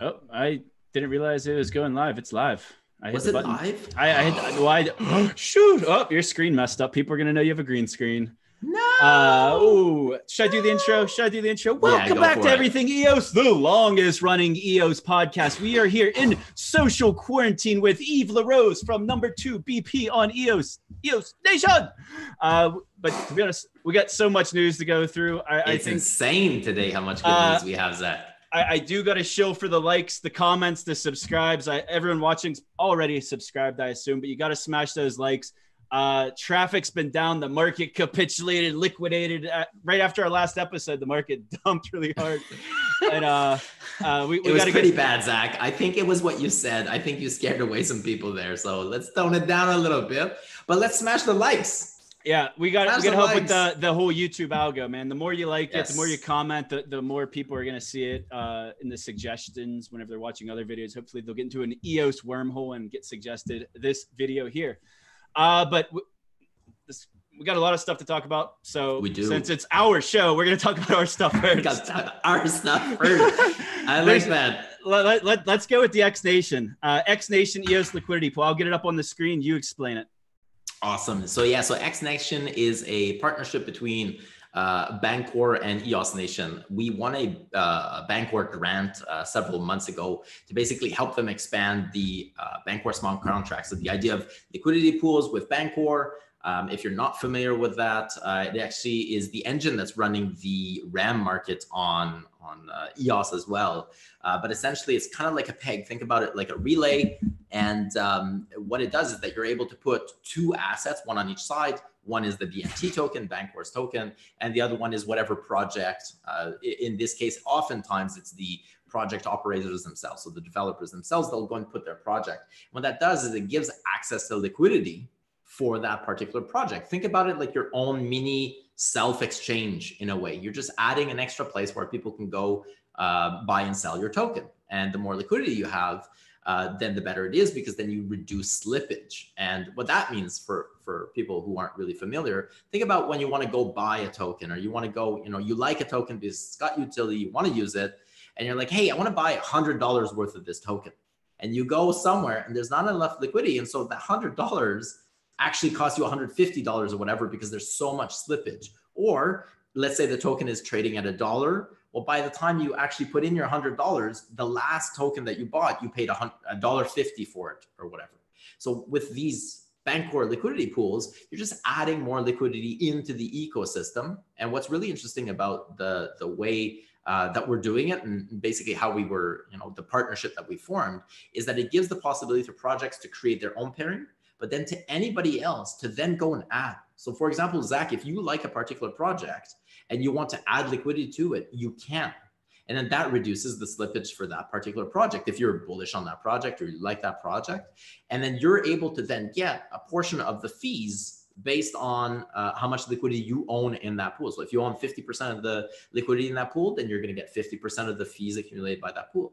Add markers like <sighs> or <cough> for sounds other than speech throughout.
Oh, I didn't realize it was going live. It's live. I Was it button. live? I, I had I <gasps> shoot. Oh, your screen messed up. People are gonna know you have a green screen. No. Uh, ooh, should I do the intro? Should I do the intro? Welcome go back to it. Everything EOS, the longest running EOS podcast. We are here in social quarantine with Yves La Rose from number two BP on EOS, EOS Nation. Uh, but to be honest, we got so much news to go through. I, I it's think insane today how much good Uh, news we have, Zach. I, I do got to show for the likes, the comments, the subscribes. I, everyone watching's already subscribed, I assume, but you got to smash those likes. Uh, traffic's been down. The market capitulated, liquidated. Uh, right after our last episode, the market <laughs> dumped really hard. and uh, uh, we, It was pretty get. bad, Zach. I think it was what you said. I think you scared away some people there. So let's tone it down a little bit. But let's smash the likes. Yeah, we got we got help with the the whole YouTube algo, man. The more you like it, the more you comment, the, the more people are gonna see it uh, in the suggestions whenever they're watching other videos. Hopefully, they'll get into an EOS wormhole and get suggested this video here. Uh, but w- this, we got a lot of stuff to talk about. So We do. since it's our show, we're gonna talk about our stuff first. our stuff <laughs> first. I like that. let, let, let, us go with the X Nation. Uh, X Nation EOS liquidity pool. I'll get it up on the screen. You explain it. Awesome. So yeah, so X Nation is a partnership between uh, Bancor and EOS Nation. We won a uh, Bancor grant uh, several months ago to basically help them expand the uh, Bancor smart contracts. So the idea of liquidity pools with Bancor. Um, if you're not familiar with that, uh, it actually is the engine that's running the RAM market on on uh, EOS as well. Uh, but essentially, it's kind of like a peg. Think about it like a relay. And um, what it does is that you're able to put two assets, one on each side. One is the BNT token, Bancor's token, and the other one is whatever project. Uh, in this case, oftentimes it's the project operators themselves. So the developers themselves, they'll go and put their project. What that does is it gives access to liquidity for that particular project. Think about it like your own mini self exchange in a way. You're just adding an extra place where people can go uh, buy and sell your token. And the more liquidity you have, uh, then the better it is because then you reduce slippage. And what that means for for people who aren't really familiar, think about when you want to go buy a token or you want to go, you know, you like a token because it's got utility, you want to use it, and you're like, hey, I want to buy a hundred dollars worth of this token. And you go somewhere and there's not enough liquidity. And so that hundred dollars actually cost you $150 or whatever because there's so much slippage. Or let's say the token is trading at a dollar. Well, by the time you actually put in your hundred dollars, the last token that you bought, you paid a dollar fifty for it or whatever. So with these Bancor liquidity pools, you're just adding more liquidity into the ecosystem. And what's really interesting about the the way uh, that we're doing it, and basically how we were, you know, the partnership that we formed, is that it gives the possibility for projects to create their own pairing, but then to anybody else to then go and add. So, for example, Zach, if you like a particular project and you want to add liquidity to it, you can. And then that reduces the slippage for that particular project. If you're bullish on that project or you like that project, and then you're able to then get a portion of the fees based on uh, how much liquidity you own in that pool. So if you own 50% of the liquidity in that pool, then you're going to get 50% of the fees accumulated by that pool.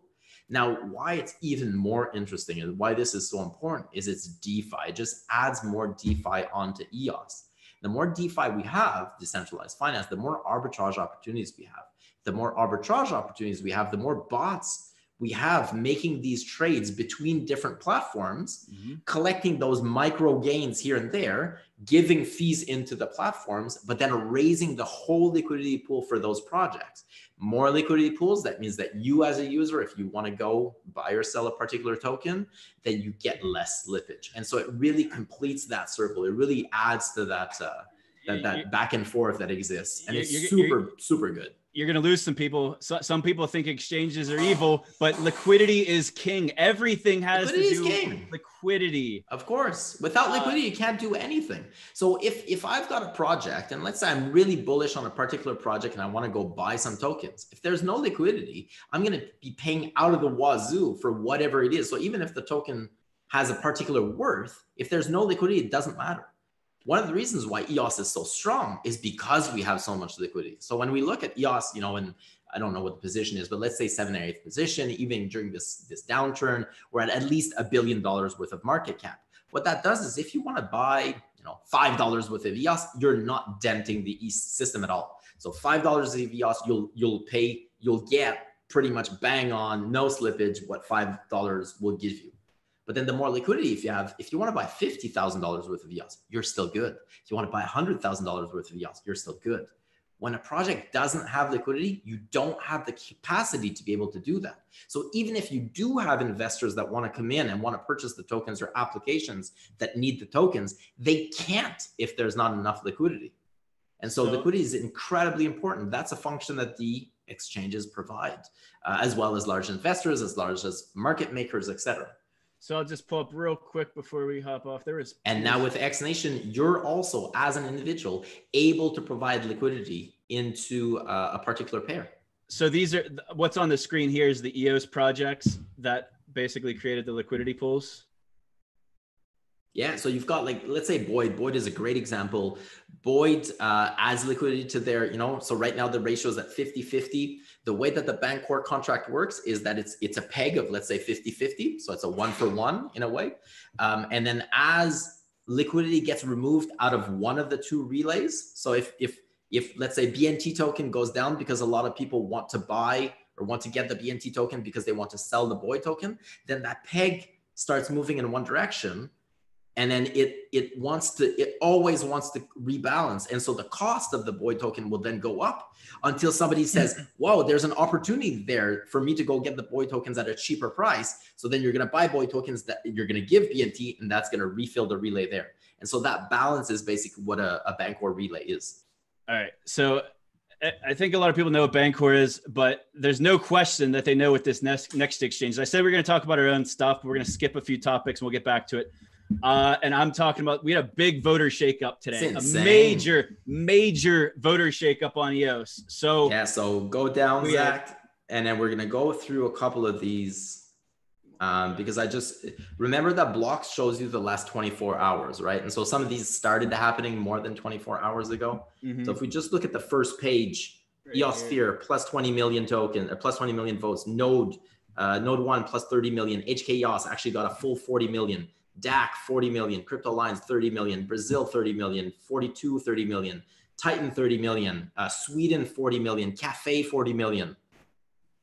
Now, why it's even more interesting and why this is so important is it's DeFi. It just adds more DeFi onto EOS. The more DeFi we have, decentralized finance, the more arbitrage opportunities we have. The more arbitrage opportunities we have, the more bots we have making these trades between different platforms, collecting those micro gains here and there, giving fees into the platforms, but then raising the whole liquidity pool for those projects. More liquidity pools, that means that you as a user, if you want to go buy or sell a particular token, then you get less slippage. And so it really completes that circle. It really adds to that uh, that, that back and forth that exists. And it's super, super good. You're going to lose some people. So, some people think exchanges are evil, but liquidity is king. Everything has Liquidity to do king. with liquidity. Of course, without Uh, liquidity, you can't do anything. So if if I've got a project, and let's say I'm really bullish on a particular project, and I want to go buy some tokens, if there's no liquidity, I'm going to be paying out of the wazoo for whatever it is. So even if the token has a particular worth, if there's no liquidity, it doesn't matter. One of the reasons why EOS is so strong is because we have so much liquidity. So when we look at EOS, you know, and I don't know what the position is, but let's say seventh or eighth position, even during this this downturn, we're at at least a billion dollars worth of market cap. What that does is if you want to buy, you know, five dollars worth of EOS, you're not denting the East system at all. So five dollars of EOS, you'll you'll pay, you'll get pretty much bang on, no slippage, what $5 will give you. But then the more liquidity if you have, if you want to buy $50,000 worth of EOS, you're still good. If you want to buy $100,000 worth of EOS, you're still good. When a project doesn't have liquidity, you don't have the capacity to be able to do that. So even if you do have investors that want to come in and want to purchase the tokens or applications that need the tokens, they can't if there's not enough liquidity. And so, so liquidity is incredibly important. That's a function that the exchanges provide, uh, as well as large investors, as large as market makers, etc. So I'll just pull up real quick before we hop off. There is and now with X Nation, you're also as an individual able to provide liquidity into uh, a particular pair. So these are what's on the screen here is the EOS projects that basically created the liquidity pools. Yeah, so you've got like let's say Boid. Boid is a great example. Boid uh, adds liquidity to their, you know, so right now the ratio is at 50-50. The way that the Bancor contract works is that it's it's a peg of let's say 50-50. So it's a one for one in a way. Um, and then as liquidity gets removed out of one of the two relays, so if if if let's say BNT token goes down because a lot of people want to buy or want to get the BNT token because they want to sell the Boid token, then that peg starts moving in one direction and then it it wants to it always wants to rebalance. And so the cost of the Boid token will then go up until somebody says mm-hmm. whoa there's an opportunity there for me to go get the Boid tokens at a cheaper price. So then you're going to buy Boid tokens that you're going to give bnt and that's going to refill the relay there. And so that balance is basically what a, a bancor relay is. All right. So I think a lot of people know what Bancor is, but there's no question that they know what this next next exchange. I said we're going to talk about our own stuff, but we're going to skip a few topics and we'll get back to it. Uh, and I'm talking about we had a big voter shakeup today, a major, major voter shakeup on EOS. So yeah, so go down, Zach, had, and then we're gonna go through a couple of these um, because I just remember that blocks shows you the last 24 hours, right? And so some of these started happening more than 24 hours ago. Mm-hmm. So if we just look at the first page, right EOS Sphere plus 20 million token, or uh, plus 20 million votes. Node, uh, Node one plus 30 million. HK EOS actually got a full 40 million. DAC 40 million, Cryptolions 30 million, Brazil 30 million, 42 30 million, Titan 30 million, uh, Sweden 40 million, Cafe 40 million.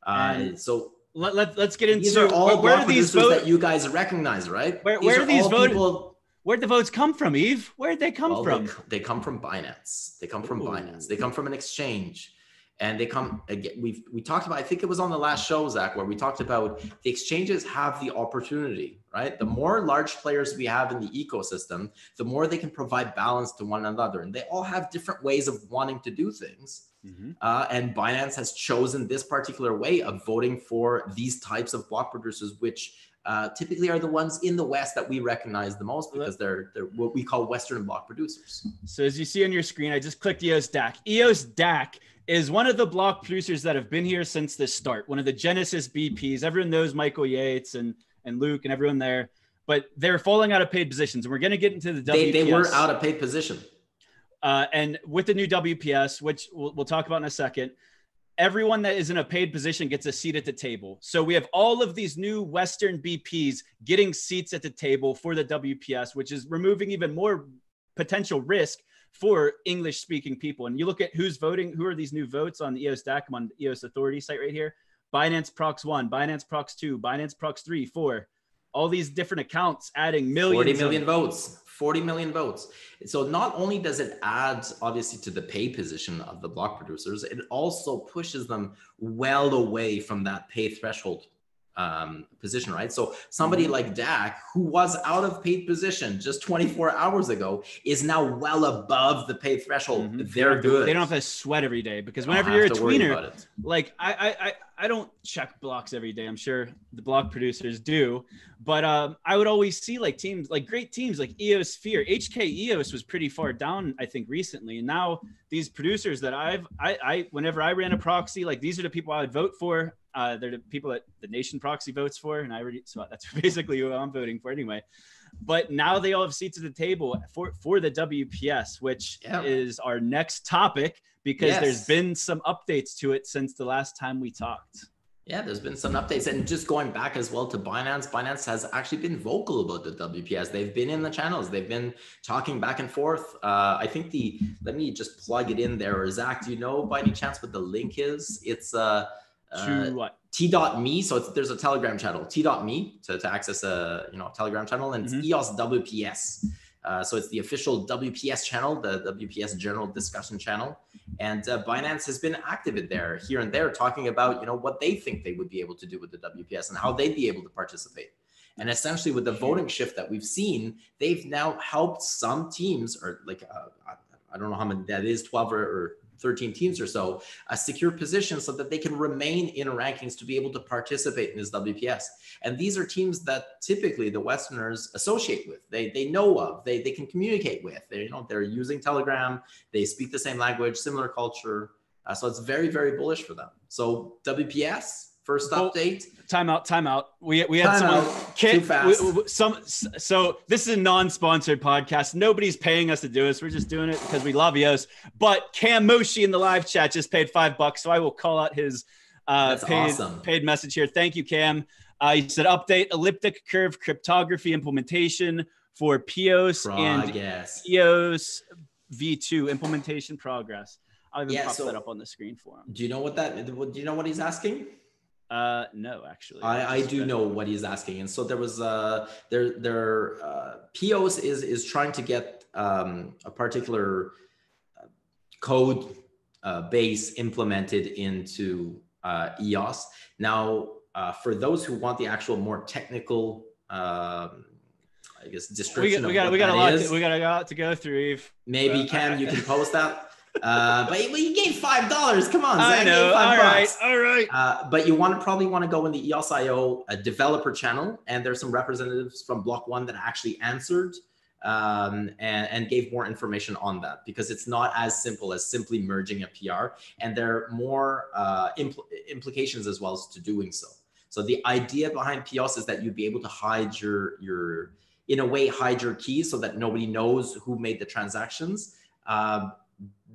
Uh, so let, let, us get into these are all where, where are these votes that you guys recognize, right? Where, where are, are these votes? Where'd the votes come from, Yves? Where'd they come well, from? They, they, come from Binance. They come from Ooh. Binance. They come from an exchange and they come again we've we talked about i think it was on the last show zach where we talked about the exchanges have the opportunity right the more large players we have in the ecosystem the more they can provide balance to one another and they all have different ways of wanting to do things mm-hmm. uh, and binance has chosen this particular way of voting for these types of block producers which uh, typically are the ones in the West that we recognize the most because they're they're what we call Western block producers. So as you see on your screen, I just clicked EOS DAC. EOS DAC is one of the block producers that have been here since the start. One of the Genesis BPs. Everyone knows Michael Yeates and and Luke and everyone there, but they're falling out of paid positions. And we're going to get into the WPS. They, they were out of paid position. Uh, and with the new WPS, which we'll, we'll talk about in a second, everyone that is in a paid position gets a seat at the table. So we have all of these new Western BPs getting seats at the table for the WPS, which is removing even more potential risk for English speaking people. And you look at who's voting, who are these new votes on the EOS DACM on the EOS Authority site right here Binance Prox 1, Binance Prox 2, Binance Prox 3, 4. All these different accounts adding millions. 40 million of- votes. 40 million votes. So not only does it add obviously to the pay position of the block producers, it also pushes them well away from that pay threshold um, position, right? So somebody mm-hmm. like DAC, who was out of paid position just 24 hours ago, is now well above the pay threshold. Mm-hmm. They're good. They don't have to sweat every day because whenever you're a tweener, like I I, I, I don't check blocks every day. I'm sure the block producers do, but um, I would always see like teams, like great teams, like EOS Sphere, HK EOS was pretty far down, I think, recently. And now these producers that I've, I, I, whenever I ran a proxy, like these are the people I would vote for. Uh, they're the people that the nation proxy votes for, and I already so that's <laughs> basically who I'm voting for anyway. But now they all have seats at the table for for the WPS, which yeah. is our next topic because yes. there's been some updates to it since the last time we talked. Yeah, there's been some updates. And just going back as well to Binance, Binance has actually been vocal about the WPS. They've been in the channels, they've been talking back and forth. Uh, I think the, let me just plug it in there. Or Zach, do you know by any chance what the link is? It's, uh, to what? T.me. So there's a Telegram channel, T.me to, to access a you know Telegram channel, and it's mm-hmm. EOS WPS. Uh, so it's the official WPS channel, the WPS General Discussion channel, and uh, Binance has been active in there here and there, talking about you know what they think they would be able to do with the WPS and how they'd be able to participate. And essentially, with the voting shift that we've seen, they've now helped some teams, or like uh, I don't know how many that is, twelve or, or 13 teams or so, a secure position so that they can remain in rankings to be able to participate in this WPS. And these are teams that typically the Westerners associate with, they, they know of, they, they can communicate with. They, you know, they're using Telegram, they speak the same language, similar culture. Uh, so it's very, very bullish for them. So WPS, First update. Timeout. Timeout. We we had someone. Too fast. We, we, some. So this is a non-sponsored podcast. Nobody's paying us to do this. We're just doing it because we love EOS. But Cam Moshi in the live chat just paid five bucks, so I will call out his uh, paid awesome. paid message here. Thank you, Cam. Uh, he said update elliptic curve cryptography implementation for PEOS and EOS V2 implementation progress. I'll even yeah, pop so that up on the screen for him. Do you know what that? Do you know what he's asking? Uh, no, actually. I, I do know what he's asking, and so there was uh there there uh, PEOS is is trying to get um, a particular uh, code uh, base implemented into uh, EOS. Now, uh, for those who want the actual more technical. Um, I guess description. We, we got we got a lot. To, we got a lot to go through. Yves. Maybe Ken, you can post that uh, but you gave five dollars. Come on, Zach. I know. All right, all right. Uh, but you want to probably want to go in the EOSIO uh, developer channel, and there's some representatives from Block One that actually answered um, and, and gave more information on that because it's not as simple as simply merging a PR, and there are more uh, impl- implications as well as to doing so. So the idea behind PEOS is that you'd be able to hide your your in a way hide your keys so that nobody knows who made the transactions. Uh,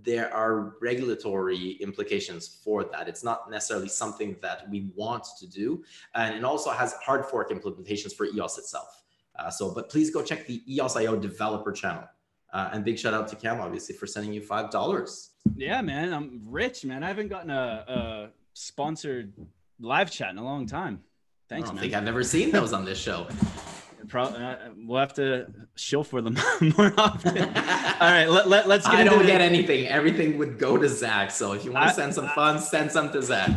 there are regulatory implications for that. It's not necessarily something that we want to do. And it also has hard fork implementations for EOS itself. Uh, so, but please go check the EOS.io developer channel. Uh, and big shout out to Cam, obviously, for sending you $5. Yeah, man. I'm rich, man. I haven't gotten a, a sponsored live chat in a long time. Thanks, I man. I think I've never seen those on this show. Pro- uh, we'll have to show for them <laughs> more often. All right, let, let, us get I don't get anything. Everything would go to Zach. So if you want to send some funds, send some to Zach.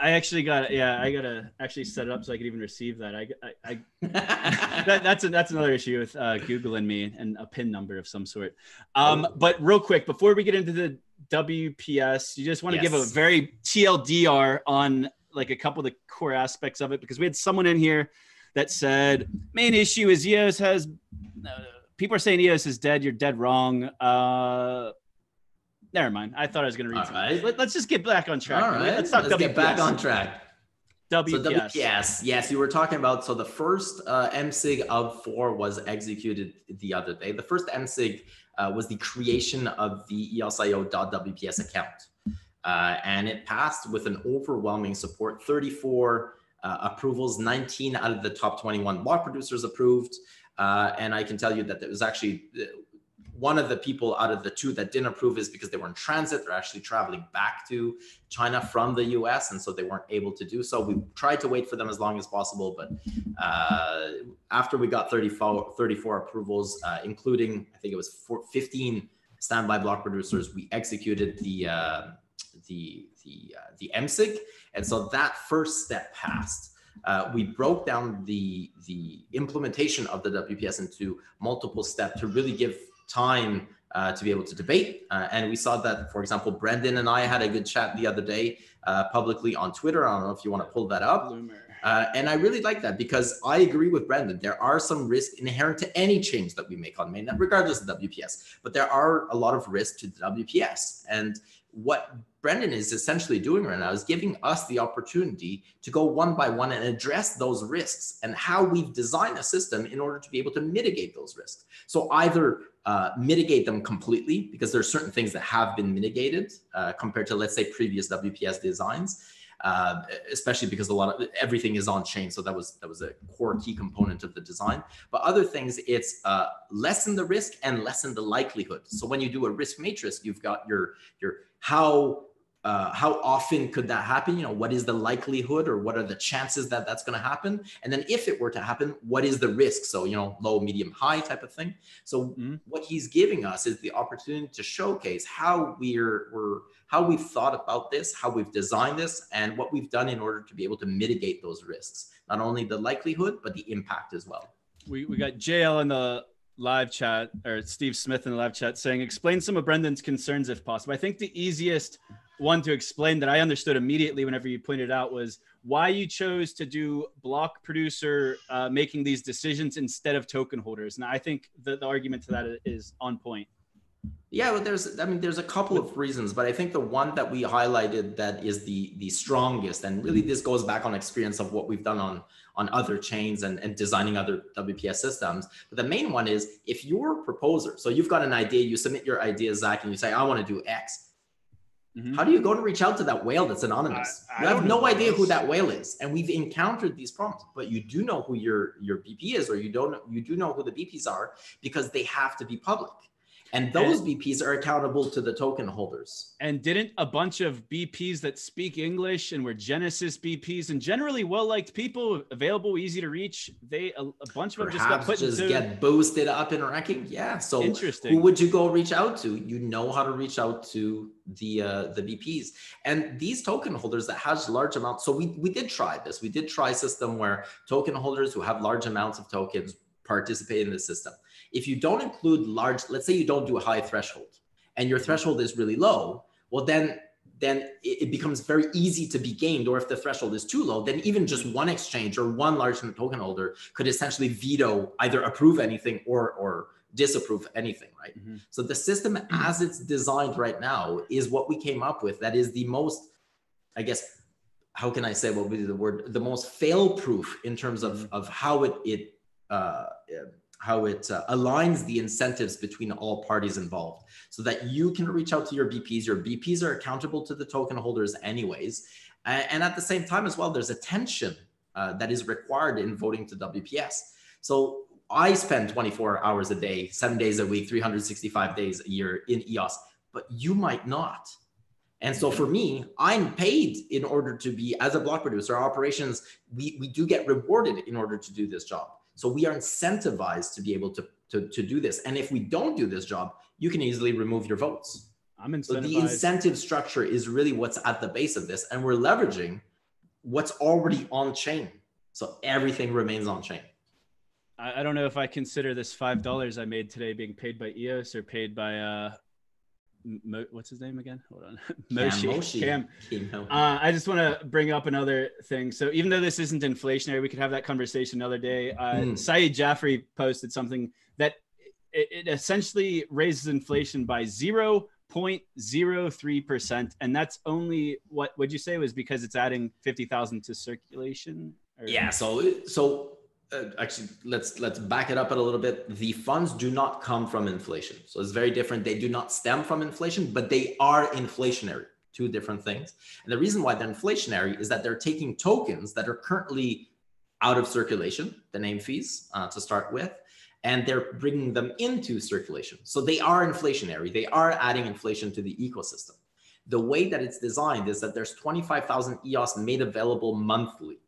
I actually got it. yeah, I gotta actually set it up so I can even receive that. I, I, I <laughs> that, that's a, that's another issue with uh, Google and me and a pin number of some sort. Um, oh. but real quick before we get into the WPS, you just want to yes. give a very TLDR on like a couple of the core aspects of it because we had someone in here that said main issue is EOS has uh, people are saying EOS is dead. You're dead wrong. Uh, never mind. I thought I was going to read. Right. Let, us just get back on track. All right. Let's talk let's WPS. get back on track. WPS. So WPS. Yes, you were talking about. So the first uh, MSIG of four was executed the other day. The first MSIG uh, was the creation of the EOSIO.WPS account. Uh, and it passed with an overwhelming support 34 uh, approvals. 19 out of the top 21 block producers approved. Uh, and I can tell you that it was actually uh, one of the people out of the two that didn't approve is because they were in transit. They're actually traveling back to China from the US. And so they weren't able to do so. We tried to wait for them as long as possible. But uh, after we got 34, 34 approvals, uh, including, I think it was four, 15 standby block producers, we executed the, uh, the, the, uh, the MSIG. And so that first step passed. Uh, we broke down the the implementation of the WPS into multiple steps to really give time uh, to be able to debate. Uh, and we saw that, for example, Brendan and I had a good chat the other day uh, publicly on Twitter. I don't know if you want to pull that up. Uh, and I really like that because I agree with Brendan. There are some risks inherent to any change that we make on mainnet, regardless of WPS. But there are a lot of risks to the WPS. And what Brendan is essentially doing right now is giving us the opportunity to go one by one and address those risks and how we've designed a system in order to be able to mitigate those risks. So either uh, mitigate them completely because there are certain things that have been mitigated uh, compared to let's say previous WPS designs, uh, especially because a lot of everything is on chain. So that was that was a core key component of the design. But other things, it's uh, lessen the risk and lessen the likelihood. So when you do a risk matrix, you've got your your how uh, how often could that happen? You know, what is the likelihood or what are the chances that that's going to happen? And then if it were to happen, what is the risk? So, you know, low, medium, high type of thing. So mm-hmm. what he's giving us is the opportunity to showcase how we're, we're, how we've thought about this, how we've designed this, and what we've done in order to be able to mitigate those risks. Not only the likelihood, but the impact as well. We, we got JL in the live chat or Steve Smith in the live chat saying, explain some of Brendan's concerns if possible. I think the easiest one to explain that I understood immediately whenever you pointed out was why you chose to do block producer uh, making these decisions instead of token holders. And I think the, the argument to that is on point. Yeah, well, there's I mean there's a couple of reasons, but I think the one that we highlighted that is the the strongest, and really this goes back on experience of what we've done on on other chains and, and designing other WPS systems. But the main one is if you're a proposer, so you've got an idea, you submit your idea, Zach, and you say, I want to do X Mm-hmm. How do you go to reach out to that whale that's anonymous? I, I you have no idea who that whale is, and we've encountered these problems. But you do know who your your BP is, or you don't. You do know who the BPs are because they have to be public. And those and, BPs are accountable to the token holders. And didn't a bunch of BPs that speak English and were Genesis BPs and generally well liked people, available, easy to reach, they a, a bunch of them just got put just into get boosted up in ranking. Yeah. So interesting. Who would you go reach out to? You know how to reach out to the uh, the BPs and these token holders that has large amounts. So we we did try this. We did try a system where token holders who have large amounts of tokens participate in the system. If you don't include large, let's say you don't do a high threshold and your threshold is really low, well, then then it becomes very easy to be gamed. Or if the threshold is too low, then even just one exchange or one large token holder could essentially veto either approve anything or or disapprove anything, right? Mm-hmm. So the system as it's designed right now is what we came up with. That is the most, I guess, how can I say what would be the word? The most fail-proof in terms of mm-hmm. of how it it uh, how it uh, aligns the incentives between all parties involved so that you can reach out to your BPs. Your BPs are accountable to the token holders, anyways. And at the same time, as well, there's attention uh, that is required in voting to WPS. So I spend 24 hours a day, seven days a week, 365 days a year in EOS, but you might not. And so for me, I'm paid in order to be, as a block producer, operations, we, we do get rewarded in order to do this job. So we are incentivized to be able to, to, to do this. And if we don't do this job, you can easily remove your votes. I'm incentivized. So the incentive structure is really what's at the base of this. And we're leveraging what's already on chain. So everything remains on chain. I, don't know if I consider this five dollars I made today being paid by EOS or paid by uh, Mo, what's his name again? Hold on, <laughs> Moshi. Cam. Uh, I just want to bring up another thing. So even though this isn't inflationary, we could have that conversation another day. Uh, mm. Saeed Jaffrey posted something that it, it essentially raises inflation by zero point zero three percent, and that's only what would you say was because it's adding fifty thousand to circulation. Or? Yeah. So so uh, actually let's let's back it up a little bit. The funds do not come from inflation. So it's very different. They do not stem from inflation but they are inflationary. Two different things. And the reason why they're inflationary is that they're taking tokens that are currently out of circulation the name fees uh, to start with and they're bringing them into circulation. So they are inflationary. They are adding inflation to the ecosystem. The way that it's designed is that there's 25000 eos made available monthly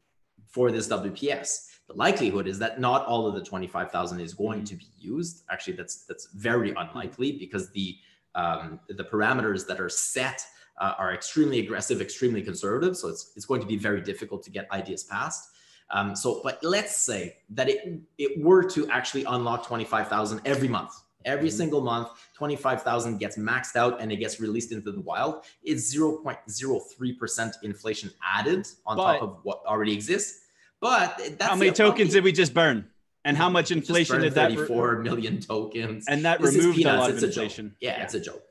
for this wps the likelihood is that not all of the 25,000 is going to be used. Actually, that's that's very unlikely because the um, the parameters that are set uh, are extremely aggressive, extremely conservative. So it's it's going to be very difficult to get ideas passed. Um, so, but let's say that it it were to actually unlock 25,000 every month. Every mm-hmm. single month, 25,000 gets maxed out and it gets released into the wild. It's 0.03% inflation added on but, top of what already exists. But how many tokens did we just burn? And how much inflation did that? Thirty-four re- million tokens. And that this removed a lot of inflation. Yeah, yeah, it's a joke.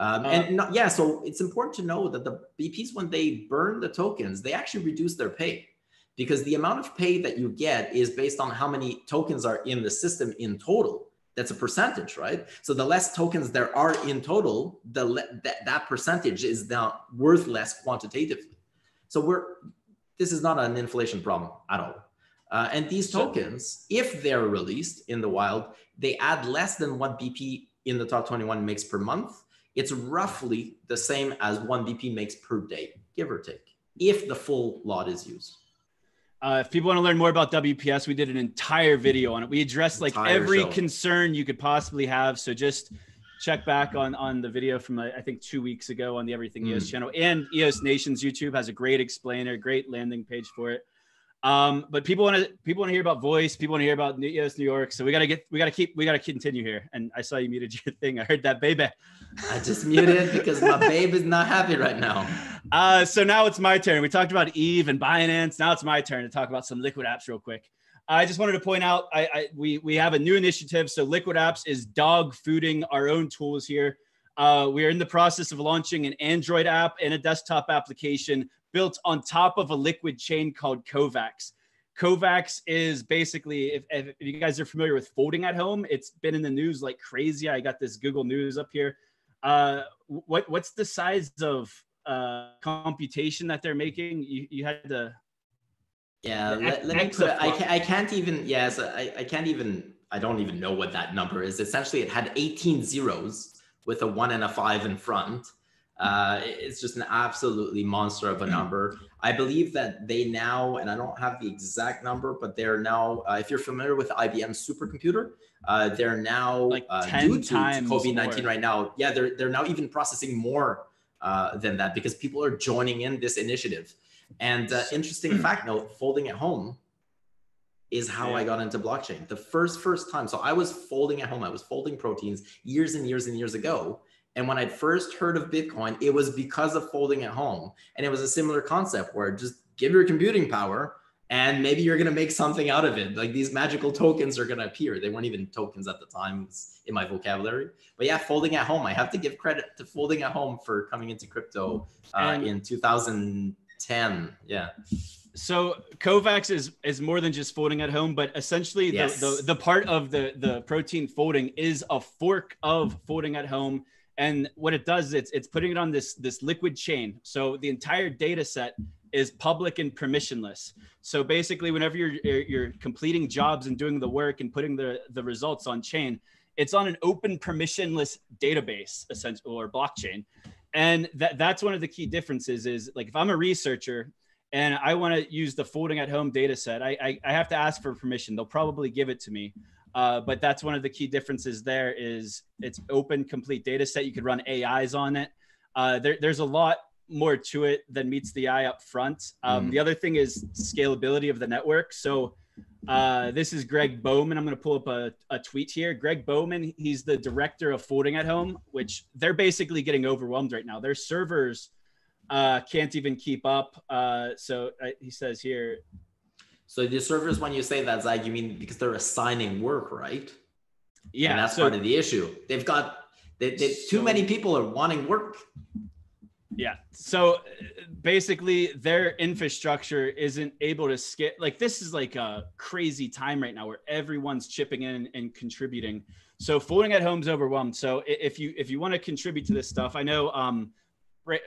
Um, uh, and not, yeah, so it's important to know that the BPs, when they burn the tokens, they actually reduce their pay because the amount of pay that you get is based on how many tokens are in the system in total. That's a percentage, right? So the less tokens there are in total, the le- that, that percentage is now worth less quantitatively. So we're this is not an inflation problem at all. Uh, and these tokens, if they're released in the wild, they add less than what BP in the top 21 makes per month. it's roughly the same as one BP makes per day, give or take, if the full lot is used. Uh, if people want to learn more about WPS, we did an entire video on it. We addressed like Entire every show. concern you could possibly have. So just check back on on the video from uh, I think two weeks ago on the Everything Mm. EOS channel and EOS Nations YouTube has a great explainer, great landing page for it. Um, but people want to people want to hear about voice. People want to hear about New- EOS New York. So we gotta get we gotta keep we gotta continue here. And I saw you muted <laughs> your thing. I heard that, baby. I just muted because my babe is not happy right now. Uh, so now it's my turn. We talked about Yves and Binance. Now it's my turn to talk about some Liquid Apps real quick. I just wanted to point out I, I we we have a new initiative. So Liquid Apps is dog fooding our own tools here. Uh, we are in the process of launching an Android app and a desktop application built on top of a liquid chain called Covax. Covax is basically, if, if you guys are familiar with folding at home, it's been in the news like crazy. I got this Google News up here. Uh, what what's the size of uh, computation that they're making? You, you had to Yeah, let, let me put it, I, can't, I can't even, yes, I, I can't even, I don't even know what that number is. Essentially, it had 18 zeros with a one and a five in front. Uh, it's just an absolutely monster of a number. I believe that they now, and I don't have the exact number, but they're now, uh, if you're familiar with IBM's supercomputer, uh, they're now Like uh, 10 due to times COVID-19 more. right now. Yeah, they're they're now even processing more uh, than that because people are joining in this initiative. And uh, interesting hmm. fact note, folding at home is how yeah. I got into blockchain. The first first time, so I was folding at home. I was folding proteins years and years and years ago. And when I'd first heard of Bitcoin, it was because of folding at home. And it was a similar concept where just give your computing power and maybe you're going to make something out of it. Like these magical tokens are going to appear. They weren't even tokens at the time in my vocabulary. But yeah, folding at home. I have to give credit to folding at home for coming into crypto uh, in 2000- 10 yeah so Covax is is more than just folding at home, but essentially the, yes. the, the, part of the the protein folding is a fork of folding at home. And what it does, it's it's putting it on this this liquid chain. So the entire data set is public and permissionless. So basically, whenever you're you're completing jobs and doing the work and putting the the results on chain, it's on an open permissionless database essential or blockchain and that that's one of the key differences is like if I'm a researcher and I want to use the folding at home data set, I, I, I have to ask for permission. They'll probably give it to me. Uh, but that's one of the key differences there is it's open, complete data set. You could run AIs on it. Uh, there, there's a lot more to it than meets the eye up front. Um, Mm. The other thing is scalability of the network. So uh, this is Greg Bowman. I'm going to pull up a, a tweet here. Greg Bowman, he's the director of Folding at Home, which they're basically getting overwhelmed right now. Their servers uh, can't even keep up. Uh, so uh, he says here, So the servers, when you say that, Zach, you mean because they're assigning work, right? yeah, and that's so, part of the issue. They've got they, they, too many people are wanting work. Yeah. So uh, basically, their infrastructure isn't able to skip. Like this is like a crazy time right now where everyone's chipping in and contributing. So folding at home's overwhelmed. So if you if you want to contribute to this stuff, I know. Um, right,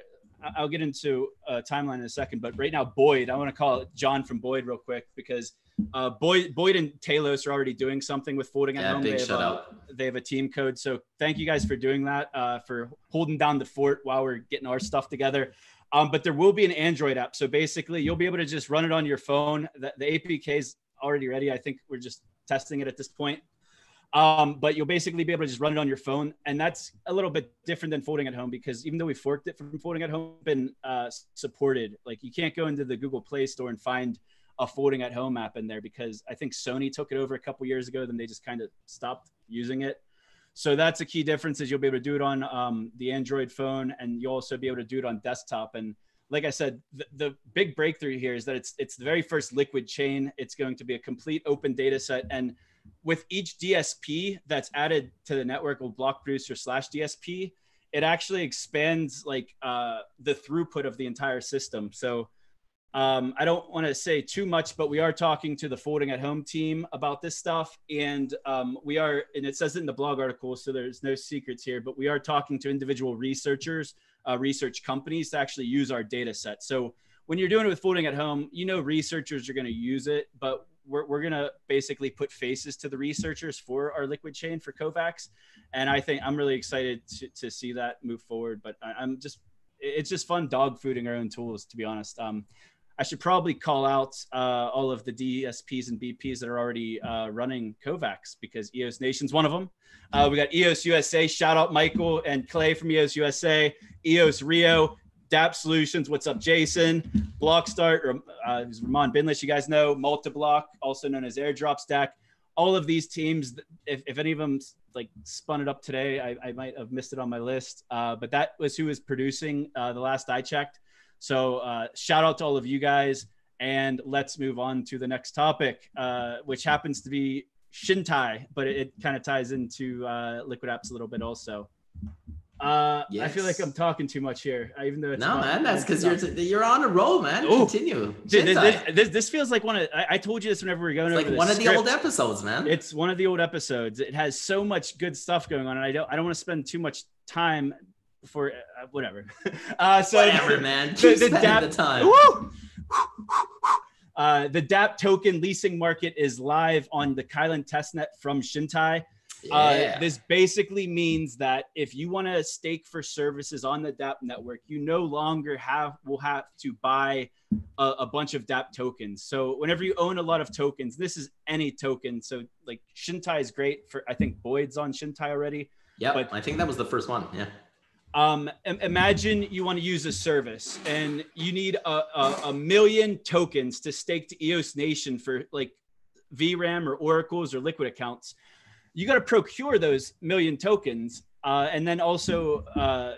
I'll get into a timeline in a second, but right now, Boid, I want to call John from Boid real quick because uh, Boid, Boid and Telos are already doing something with folding at Yeah, home. big They have, shout uh, out. they have a team code. So thank you guys for doing that, uh, for holding down the fort while we're getting our stuff together. Um, but there will be an Android app. So basically, you'll be able to just run it on your phone. The, the APK is already ready. I think we're just testing it at this point. Um, but you'll basically be able to just run it on your phone. And that's a little bit different than folding at home because even though we forked it from folding at home, been uh, supported. Like you can't go into the Google Play Store and find a folding at home app in there because I think Sony took it over a couple years ago. Then they just kind of stopped using it. So that's a key difference is you'll be able to do it on um, the Android phone and you'll also be able to do it on desktop. And like I said, the, the big breakthrough here is that it's it's the very first liquid chain. It's going to be a complete open data set. And with each DSP that's added to the network of block producer slash DSP, it actually expands like uh, the throughput of the entire system. So um, I don't want to say too much, but we are talking to the folding at home team about this stuff. And um, we are, and it says it in the blog article, so there's no secrets here, but we are talking to individual researchers, uh, research companies to actually use our data set. So when you're doing it with folding at home, you know researchers are going to use it, but we're, we're going to basically put faces to the researchers for our liquid chain for Covax, And I think I'm really excited to, to see that move forward. But I, am just, it's just fun dog fooding our own tools, to be honest. Um, I should probably call out uh, all of the DSPs and BPs that are already uh, running Covax because EOS Nation's one of them. Uh, we got EOS USA. Shout out Michael and Clay from EOS USA. EOS Rio. DAP Solutions. What's up, Jason? Blockstart, uh, Ramon Binless, you guys know. Multiblock, also known as Airdrop Stack. All of these teams, if, if any of them like spun it up today, I, I might have missed it on my list. Uh, but that was who was producing uh, the last I checked. So uh, shout out to all of you guys. And let's move on to the next topic, uh, which happens to be Chintai, but it, it kind of ties into uh, Liquid Apps a little bit also. Uh, yes. I feel like I'm talking too much here, even though no, man, that's because you're t- you're on a roll, man. Ooh. Continue. Dude, this, this, this, feels like one of I, I, told you this whenever we are going over. it's over like one of script. the old episodes, man. It's one of the old episodes. It has so much good stuff going on, and I don't I don't want to spend too much time for uh, whatever. <laughs> Uh, so whatever, <laughs> man. Keep the, the, DAP, the time. Woo! Uh, the DAP token leasing market is live on the Kylin testnet from Chintai. Uh, yeah. Uh, this basically means that if you want to stake for services on the DAP network, you no longer have will have to buy a, a, bunch of DAP tokens. So whenever you own a lot of tokens, this is any token. So like Chintai is great for I think Boid's on Chintai already. Yeah, but I think that was the first one. Yeah. Um, imagine you want to use a service and you need a, a, a million tokens to stake to EOS Nation for like VRAM or Oracles or Liquid accounts you got to procure those million tokens uh, and then also uh,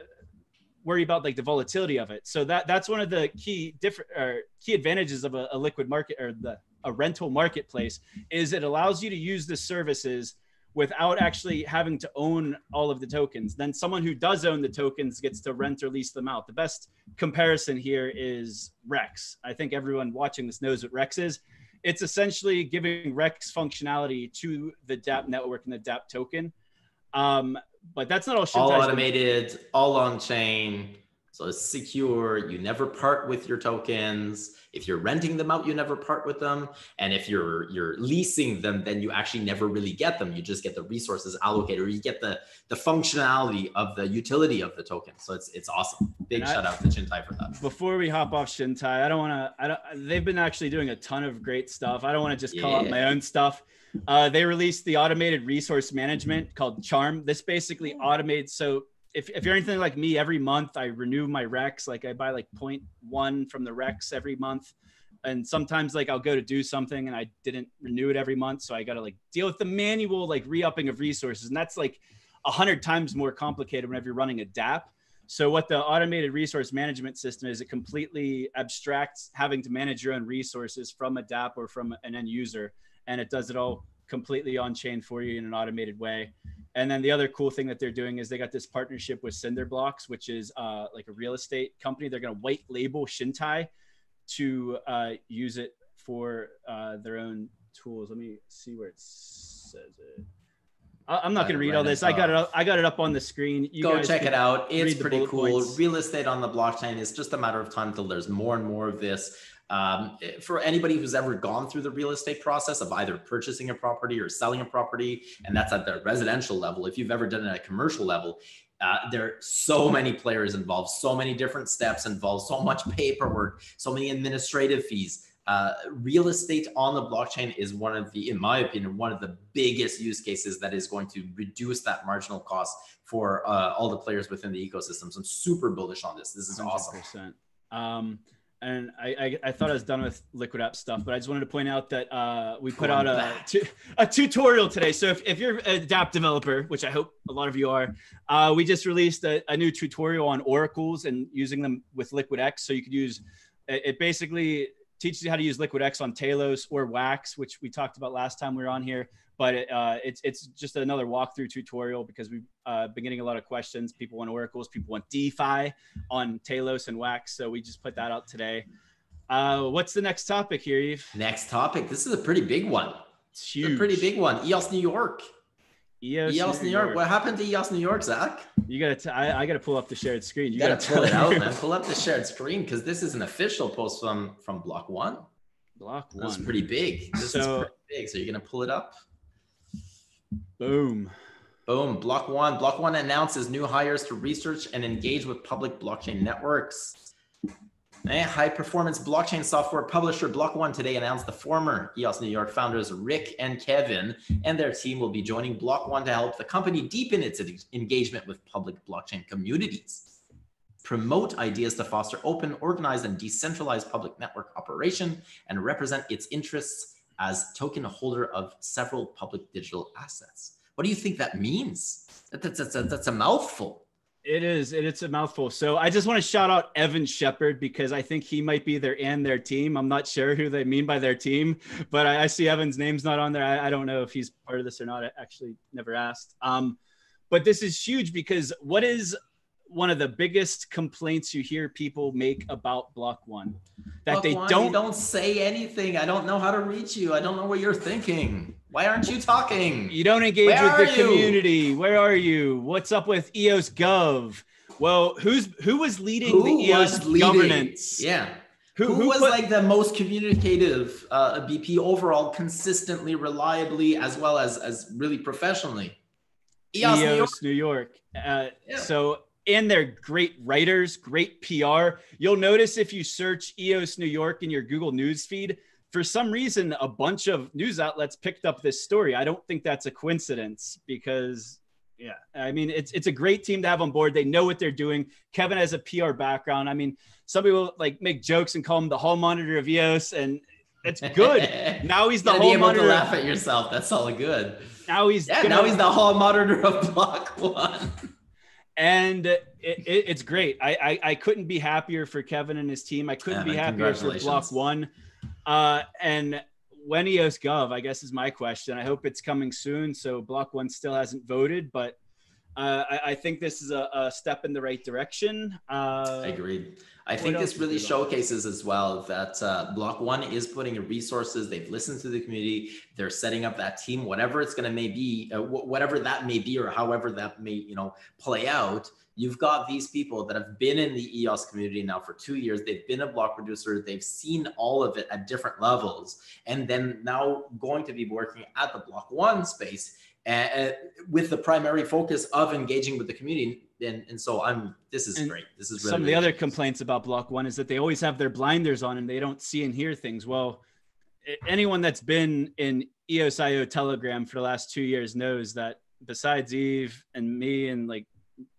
worry about like the volatility of it. So that that's one of the key different or key advantages of a, a, liquid market or the a rental marketplace is it allows you to use the services without actually having to own all of the tokens. Then someone who does own the tokens gets to rent or lease them out. The best comparison here is Rex. I think everyone watching this knows what Rex is it's essentially giving Rex functionality to the DAP network and the DAP token. Um, but that's not all. All automated, all on chain. So it's secure. You never part with your tokens. If you're renting them out, you never part with them. And if you're you're leasing them, then you actually never really get them. You just get the resources allocated, or you get the the functionality of the utility of the token. So it's it's awesome. Big and shout I, out to Chintai for that. Before we hop off Chintai, I don't want to. I don't. They've been actually doing a ton of great stuff. I don't want to just call yeah. out my own stuff. Uh, they released the automated resource management called Charm. This basically automates so if, if you're anything like me, every month I renew my Rex. Like I buy like 0.1 from the Rex every month. And sometimes like I'll go to do something and I didn't renew it every month. So I got to like deal with the manual like re-upping of resources. And that's like a hundred times more complicated whenever you're running a DAP. So what the automated resource management system is, it completely abstracts having to manage your own resources from a DAP or from an end user. And it does it all completely on chain for you in an automated way. And then the other cool thing that they're doing is they got this partnership with Cinder Blocks, which is uh, like a real estate company. They're going to white label Chintai to uh, use it for uh, their own tools. Let me see where it says it. I'm not going to read all this. I got it. Up, I got it up on the screen. You Go check it out. It's pretty cool. Points. Real estate on the blockchain is just a matter of time until there's more and more of this. Um, for anybody who's ever gone through the real estate process of either purchasing a property or selling a property, and that's at the residential level, if you've ever done it at a commercial level, uh, there are so many players involved, so many different steps involved, so much paperwork, so many administrative fees. Uh, real estate on the blockchain is one of the, in my opinion, one of the biggest use cases that is going to reduce that marginal cost for uh, all the players within the ecosystem. So I'm super bullish on this. This is 100%. awesome. Um, and I, I, I, thought I was done with Liquid App stuff, but I just wanted to point out that uh, we put out a, a tutorial today. So if, if you're a DApp developer, which I hope a lot of you are, uh, we just released a, a, new tutorial on oracles and using them with Liquid X. So you could use it basically teaches you how to use Liquid X on Telos or Wax, which we talked about last time we were on here but it, uh, it's it's just another walkthrough tutorial because we've uh, been getting a lot of questions. People want oracles, people want DeFi on Telos and Wax, so we just put that out today. Uh, what's the next topic here, Yves? Next topic. This is a pretty big one. It's huge. a pretty big one. EOS New York. EOS, EOS New, New York. York. What happened to EOS New York, Zach? You gotta. T- I, I gotta pull up the shared screen. You, you gotta, gotta pull it out, man. Pull up the shared screen because this is an official post from from Block One. Block one. That's pretty big. This so, is pretty big. So you're gonna pull it up. Boom. Boom. Block one. Block one announces new hires to research and engage with public blockchain networks. Eh, A high performance blockchain software publisher Block One today announced the former EOS New York founders Rick and Kevin and their team will be joining Block One to help the company deepen its engagement with public blockchain communities, promote ideas to foster open, organized, and decentralized public network operation, and represent its interests as token holder of several public digital assets. What do you think that means? That's, that's, that's, that's a mouthful. It is. It's a mouthful. So I just want to shout out Evan Shepard because I think he might be their and their team. I'm not sure who they mean by their team, but I, I see Evan's name's not on there. I, I, don't know if he's part of this or not. I actually never asked. Um, but this is huge because what is one of the biggest complaints you hear people make about Block One that Block they One, don't don't say anything. I don't know how to reach you. I don't know what you're thinking. Why aren't you talking? You don't engage Where with the you? community. Where are you? What's up with EOS Gov? Well, who's who was leading who the EOS leading? governance? Yeah. Who, who, who was put, like the most communicative uh, BP overall, consistently, reliably, as well as as really professionally? EOS, New York. New York. Uh, yeah. So and they're great writers, great PR. You'll notice if you search EOS New York in your Google News feed, for some reason, a bunch of news outlets picked up this story. I don't think that's a coincidence because, yeah, I mean, it's it's a great team to have on board. They know what they're doing. Kevin has a PR background. I mean, some people like make jokes and call him the hall monitor of EOS, and it's good. <laughs> now he's the hall be able monitor. to laugh at yourself. That's all good. Now he's yeah. Now he's the hall monitor of Block One <laughs> and it, it, it's great. I, I, I couldn't be happier for Kevin and his team. I couldn't yeah, be happier for Block One. Uh, and when EOS Gov, I guess is my question. I hope it's coming soon. So Block One still hasn't voted, but uh, I, I, think this is a, a, step in the right direction. Uh, I agree. I think this really showcases as well that uh, Block One is putting resources. They've listened to the community. They're setting up that team, whatever it's going to may be, uh, whatever that may be, or however that may you know play out. You've got these people that have been in the EOS community now for two years. They've been a block producer. They've seen all of it at different levels, and then now going to be working at the Block One space and, with the primary focus of engaging with the community. And, and so I'm this is and great. This is really, some of the other complaints about Block One is that they always have their blinders on and they don't see and hear things. Well, anyone that's been in EOSIO Telegram for the last two years knows that besides Yves and me and like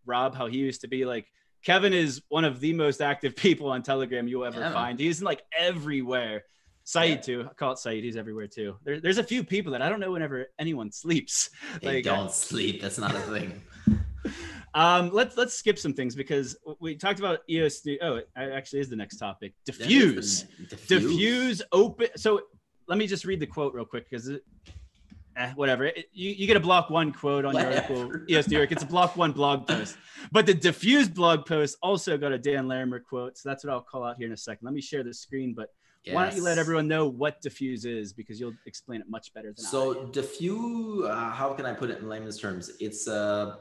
Rob, how he used to be like Kevin is one of the most active <laughs> people on Telegram you'll ever yeah. find. He's like everywhere. Saeed yeah. too. I call it Saeed. He's everywhere too. There, there's a few people that I don't know whenever anyone sleeps. <laughs> They like, don't sleep. That's not a thing. <laughs> um, let's let's skip some things because we talked about EOS. Oh, it actually is the next topic. dfuse. dfuse. dfuse open. So let me just read the quote real quick because eh, whatever. It, you, you get a block one quote on whatever. your article. Yes, New York. It's a block one blog post. But the dfuse blog post also got a Dan Larimer quote. So that's what I'll call out here in a second. Let me share the screen. But Yes. Why don't you let everyone know what dfuse is because you'll explain it much better than so I. So dfuse, uh, how can I put it in layman's terms? It's a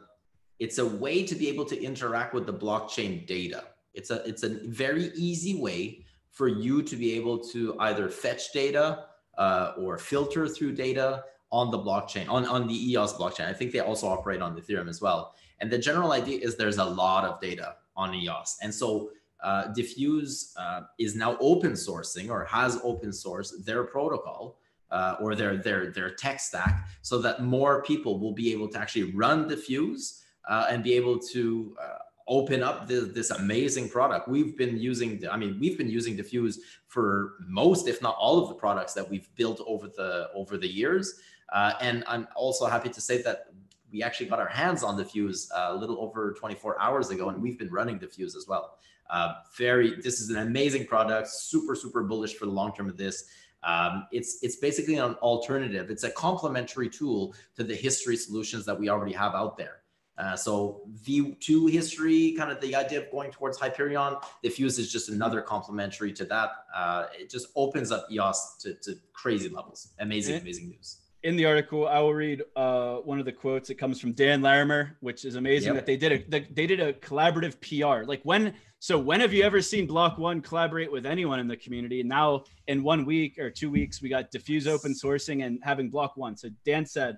it's a way to be able to interact with the blockchain data. It's a it's a very easy way for you to be able to either fetch data uh, or filter through data on the blockchain on on the EOS blockchain. I think they also operate on Ethereum as well. And the general idea is there's a lot of data on EOS, and so uh, dfuse uh, is now open sourcing or has open source their protocol uh, or their their their tech stack, so that more people will be able to actually run dfuse uh, and be able to uh, open up this, this amazing product. We've been using, I mean, we've been using dfuse for most, if not all, of the products that we've built over the over the years. Uh, and I'm also happy to say that we actually got our hands on the dfuse a little over 24 hours ago, and we've been running dfuse as well. Uh, very, this is an amazing product. Super, super bullish for the long term of this. Um, it's it's basically an alternative. It's a complementary tool to the history solutions that we already have out there. Uh, so V2 history, kind of the idea of going towards Hyperion, dfuse is just another complementary to that. Uh, it just opens up EOS to, to crazy levels. Amazing, and, amazing news. In the article, I will read uh, one of the quotes. It comes from Dan Larimer, which is amazing yep. that they did a they did a collaborative PR. Like when so when have you ever seen Block One collaborate with anyone in the community? And now in one week or two weeks, we got dfuse open sourcing and having Block One. So Dan said,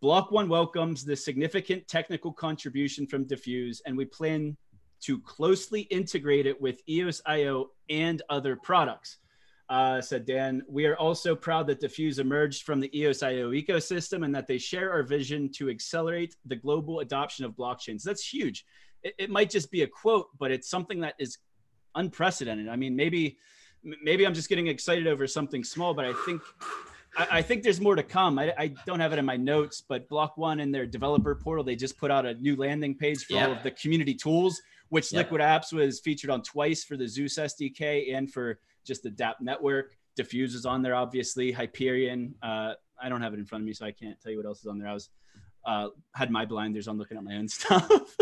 Block One welcomes the significant technical contribution from dfuse, and we plan to closely integrate it with EOSIO and other products uh, said Dan. We are also proud that dfuse emerged from the EOSIO ecosystem and that they share our vision to accelerate the global adoption of blockchains. That's huge. It, it might just be a quote, but it's something that is unprecedented. I mean, maybe maybe I'm just getting excited over something small, but I think I, I think there's more to come. I, I, don't have it in my notes, but Block One in their developer portal, they just put out a new landing page for all of the community tools, which Liquid Apps was featured on twice for the Zeus SDK and for just the DApp network. dfuse is on there, obviously. Hyperion. Uh, I don't have it in front of me, so I can't tell you what else is on there. I was uh, had my blinders on looking at my own <laughs> stuff.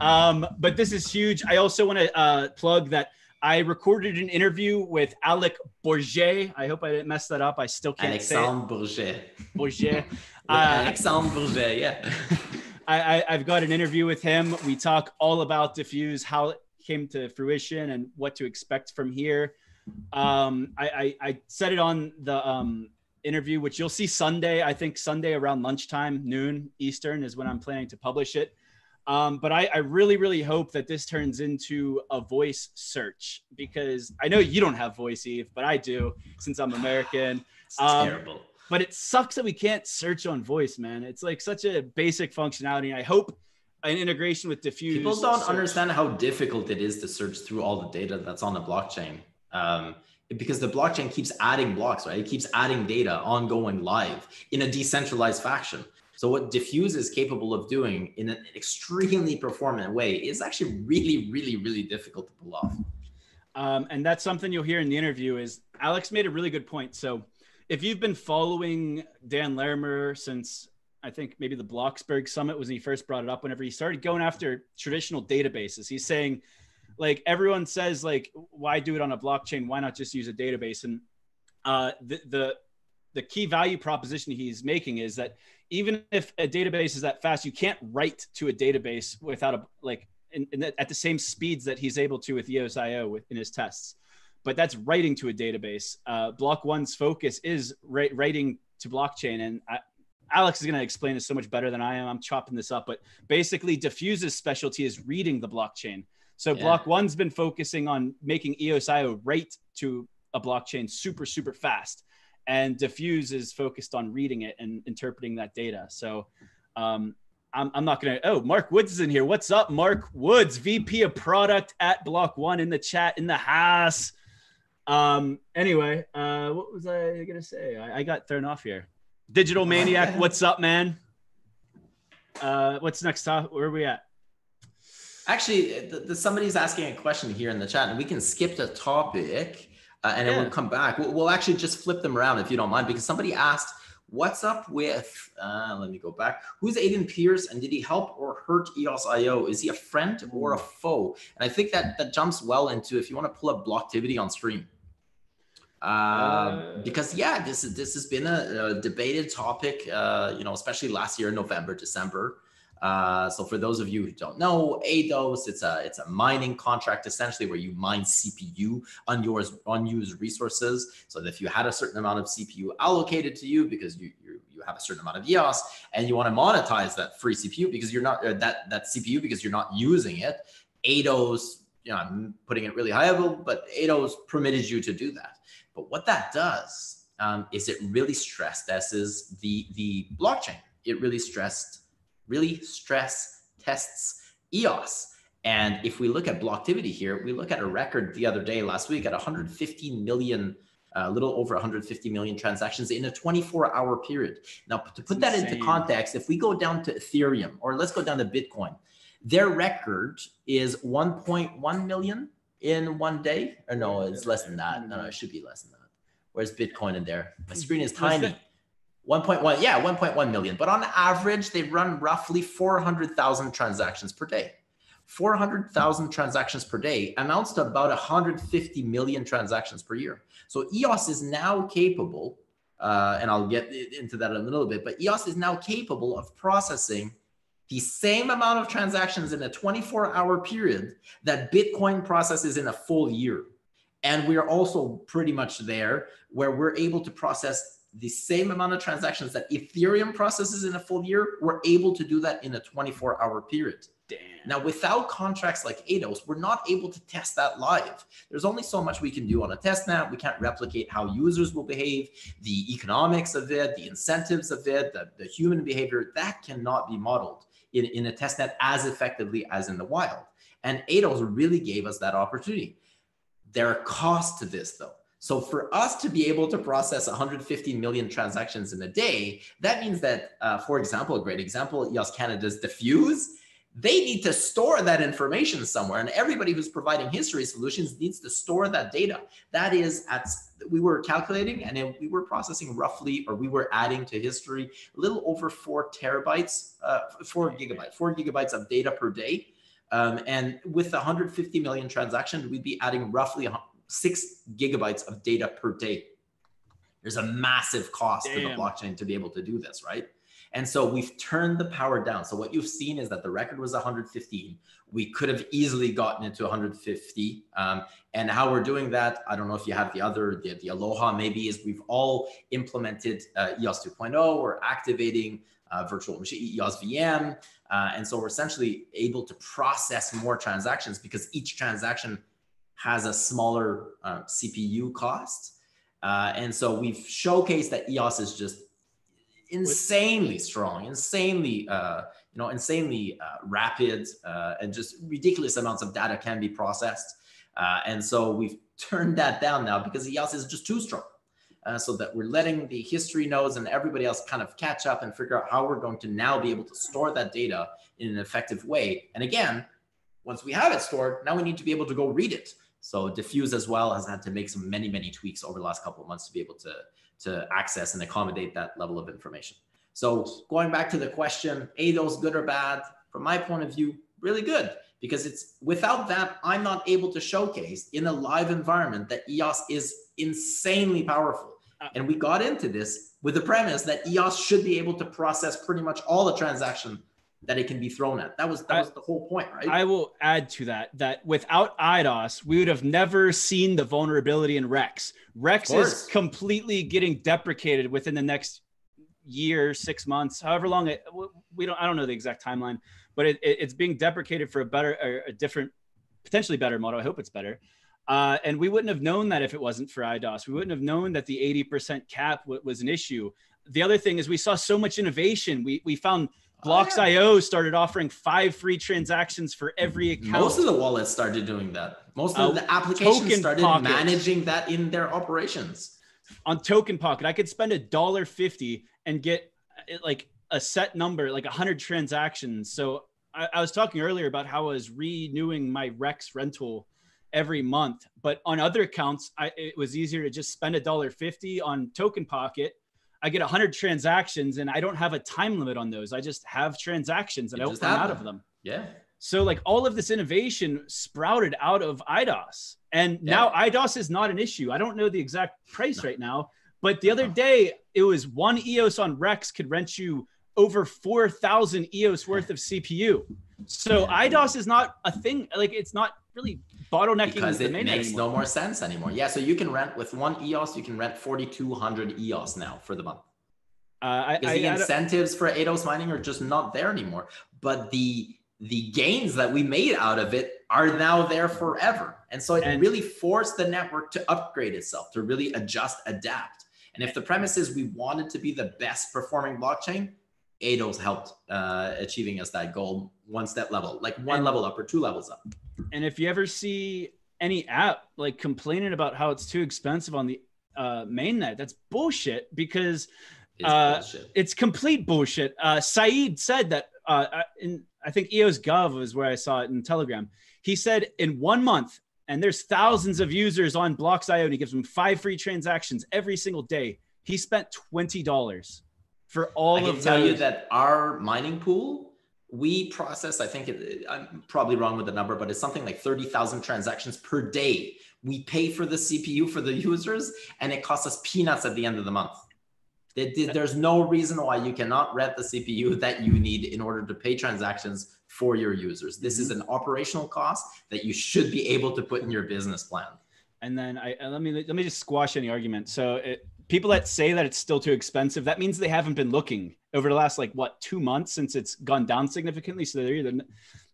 um, but this is huge. I also want to uh, plug that I recorded an interview with Alec Bourget. I hope I didn't mess that up. I still can't Alexandre Bourget. Bourget. <laughs> uh, Alexandre Bourget, yeah. <laughs> I, I, have got an interview with him. We talk all about dfuse, how came to fruition, and what to expect from here. Um, I, I, I said it on the um, interview, which you'll see Sunday. I think Sunday around lunchtime, noon Eastern is when I'm planning to publish it. Um, but I, I, really, really hope that this turns into a voice search because I know you don't have voice, Yves, but I do since I'm American. <sighs> Um, terrible. But it sucks that we can't search on voice, man. It's like such a basic functionality. I hope an integration with dfuse. People don't search. understand how difficult it is to search through all the data that's on the blockchain. Um, because the blockchain keeps adding blocks, right? It keeps adding data ongoing live in a decentralized fashion. So what dfuse is capable of doing in an extremely performant way is actually really, really, really difficult to pull off. Um, and that's something you'll hear in the interview is Alex made a really good point. So if you've been following Dan Larimer since I think maybe the Bloxburg Summit was when he first brought it up, whenever he started going after traditional databases, he's saying like everyone says like why do it on a blockchain? Why not just use a database? And uh, the, the the key value proposition he's making is that even if a database is that fast you can't write to a database without a like in, in the, at the same speeds that he's able to with EOSIO in his tests. But that's writing to a database. Uh, block one's focus is writing to blockchain. And I, Alex is going to explain this so much better than I am. I'm chopping this up, but basically, dfuse's specialty is reading the blockchain. So yeah. Block One's been focusing on making EOSIO write to a blockchain super, super fast. And dfuse is focused on reading it and interpreting that data. So um, I'm, I'm not going to. Oh, Mark Woods is in here. What's up, Mark Woods, VP of Product at Block One in the chat in the house. Um, anyway, uh, what was I going to say? I, I got thrown off here. Digital Maniac, what's up, man? Uh, what's next? Top? Where are we at? Actually, the, the, somebody's asking a question here in the chat, and we can skip the topic, uh, and yeah. then we'll come back. We'll, we'll, actually just flip them around if you don't mind, because somebody asked, "What's up with?" Uh, let me go back. Who's Aiden Pierce and did he help or hurt EOS.io? Is he a friend or a foe? And I think that that jumps well into if you want to pull up Blocktivity on stream. Uh, uh, because yeah, this is this has been a, a debated topic, uh, you know, especially last year, November, December. Uh, so for those of you who don't know, EIDOS, it's a it's a mining contract essentially where you mine CPU unused unused resources. So that if you had a certain amount of CPU allocated to you because you you, you have a certain amount of EOS and you want to monetize that free CPU because you're not uh, that that CPU because you're not using it, EIDOS, you know, I'm putting it really high level, but EIDOS permitted you to do that. But what that does um, is it really stress tests the the blockchain. It really stressed really stress tests EOS. And if we look at Blocktivity here, we look at a record the other day, last week, at 150 million, a uh, little over 150 million transactions in a 24 hour period. Now, to put that into context, if we go down to Ethereum or let's go down to Bitcoin, their record is 1.1 million in one day. Or no, it's less than that. No, no, it should be less than that. Where's Bitcoin in there? My screen is tiny. 1.1, yeah, 1.1 million. But on average, they run roughly 400,000 transactions per day. 400,000 transactions per day amounts to about 150 million transactions per year. So EOS is now capable uh, and I'll get into that in a little bit. But EOS is now capable of processing the same amount of transactions in a 24 hour period that Bitcoin processes in a full year. And we're also pretty much there where we're able to process the same amount of transactions that Ethereum processes in a full year. We're able to do that in a 24 hour period. Damn. Now, without contracts like EIDOS, we're not able to test that live. There's only so much we can do on a test net. We can't replicate how users will behave, the economics of it, the incentives of it, the, the human behavior. That cannot be modeled in, in a test net as effectively as in the wild. And EIDOS really gave us that opportunity. There are costs to this, though. So for us to be able to process 150 million transactions in a day, that means that, uh, for example, a great example, EOS Canada's dfuse, they need to store that information somewhere. And everybody who's providing history solutions needs to store that data. That is at we were calculating and it, we were processing roughly, or we were adding to history a little over four terabytes, uh, four gigabytes, four gigabytes of data per day. Um, and with 150 million transactions, we'd be adding roughly six gigabytes of data per day. There's a massive cost Damn. to the blockchain to be able to do this, right? And so we've turned the power down. So what you've seen is that the record was 115. We could have easily gotten it to 150. Um, and how we're doing that, I don't know if you have the other, the, the Aloha maybe, is we've all implemented uh, EOS 2.0. We're activating uh, virtual machine EOS VM. Uh, and so we're essentially able to process more transactions because each transaction has a smaller uh, CPU cost. And so we've showcased that EOS is just insanely strong, insanely, uh, you know, insanely uh, rapid, uh, and just ridiculous amounts of data can be processed. Uh, and so we've turned that down now because EOS is just too strong. Uh, so that we're letting the history nodes and everybody else kind of catch up and figure out how we're going to now be able to store that data in an effective way. And again, once we have it stored, now we need to be able to go read it. So dfuse as well has had to make some many, many tweaks over the last couple of months to be able to to access and accommodate that level of information. So going back to the question, EIDOS good or bad? From my point of view, really good because it's without that, I'm not able to showcase in a live environment that EOS is insanely powerful. Uh, and we got into this with the premise that EOS should be able to process pretty much all the transaction that it can be thrown at. That was that I, was the whole point, right? I will add to that that without EIDOS, we would have never seen the vulnerability in Rex. Rex is completely getting deprecated within the next year, six months, however long it. We don't. I don't know the exact timeline, but it, it, it's being deprecated for a better, a different, potentially better model. I hope it's better. Uh, and we wouldn't have known that if it wasn't for EIDOS. We wouldn't have known that the 80% cap w- was an issue. The other thing is we saw so much innovation. We we found Bloks.io oh, yeah. started offering five free transactions for every account. Most of the wallets started doing that. Most of uh, the applications started Pocket. managing that in their operations. On Token Pocket, I could spend a dollar fifty and get uh, like a set number, like a hundred transactions. So I, I was talking earlier about how I was renewing my Rex rental every month, but on other accounts, I, it was easier to just spend a dollar fifty on Token Pocket I get 100 transactions and I don't have a time limit on those. I just have transactions and I open out of them. Yeah. So like all of this innovation sprouted out of EIDOS. And yeah. now EIDOS is not an issue. I don't know the exact <laughs> price right now, but the other day it was one EOS on Rex could rent you over 4,000 EOS worth of CPU. So EIDOS is not a thing. Like it's not really bottlenecking because it makes anymore. no more sense anymore. Yeah, so you can rent with one EOS, you can rent 4,200 EOS now for the month. Uh, because I, the I, incentives I for EIDOS mining are just not there anymore. But the the gains that we made out of it are now there forever. And so it and, really forced the network to upgrade itself, to really adjust, adapt. And if the premise is we wanted to be the best performing blockchain, EIDOS helped uh, achieving us that goal one step level, like one and, level up or two levels up. And if you ever see any app like complaining about how it's too expensive on the uh, mainnet, that's bullshit because uh, bullshit. it's complete bullshit. Uh, Saeed said that uh, uh in I think EOS Gov is where I saw it in Telegram. He said in one month, and there's thousands of users on Bloks.io, and he gives them five free transactions every single day. He spent twenty dollars for all I can of tell those. you that our mining pool we process i think it, i'm probably wrong with the number but it's something like 30000 transactions per day we pay for the cpu for the users and it costs us peanuts at the end of the month There's no reason why you cannot rent the CPU that you need in order to pay transactions for your users. This mm-hmm. is an operational cost that you should be able to put in your business plan. And then I let me let me just squash any argument. So it, people that say that it's still too expensive, that means they haven't been looking over the last like what two months since it's gone down significantly. So they're either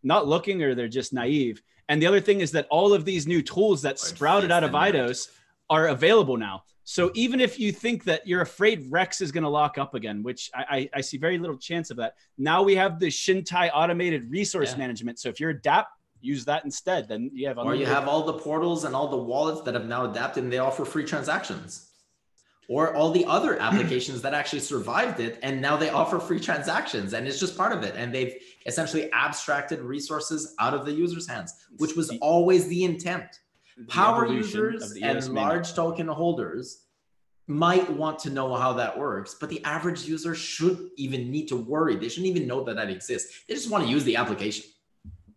not looking or they're just naive. And the other thing is that all of these new tools that sprouted out of EIDOS are available now. So even if you think that you're afraid Rex is going to lock up again, which I, I, I, see very little chance of that, now we have the Chintai automated resource yeah. management. So if you're adapt, use that instead. Then you have or you have all the portals and all the wallets that have now adapted and they offer free transactions. Or all the other applications that actually survived it and now they offer free transactions and it's just part of it. And they've essentially abstracted resources out of the user's hands, which was always the intent power users and large token holders might want to know how that works, but the average user should even need to worry. They shouldn't even know that that exists. They just want to use the application.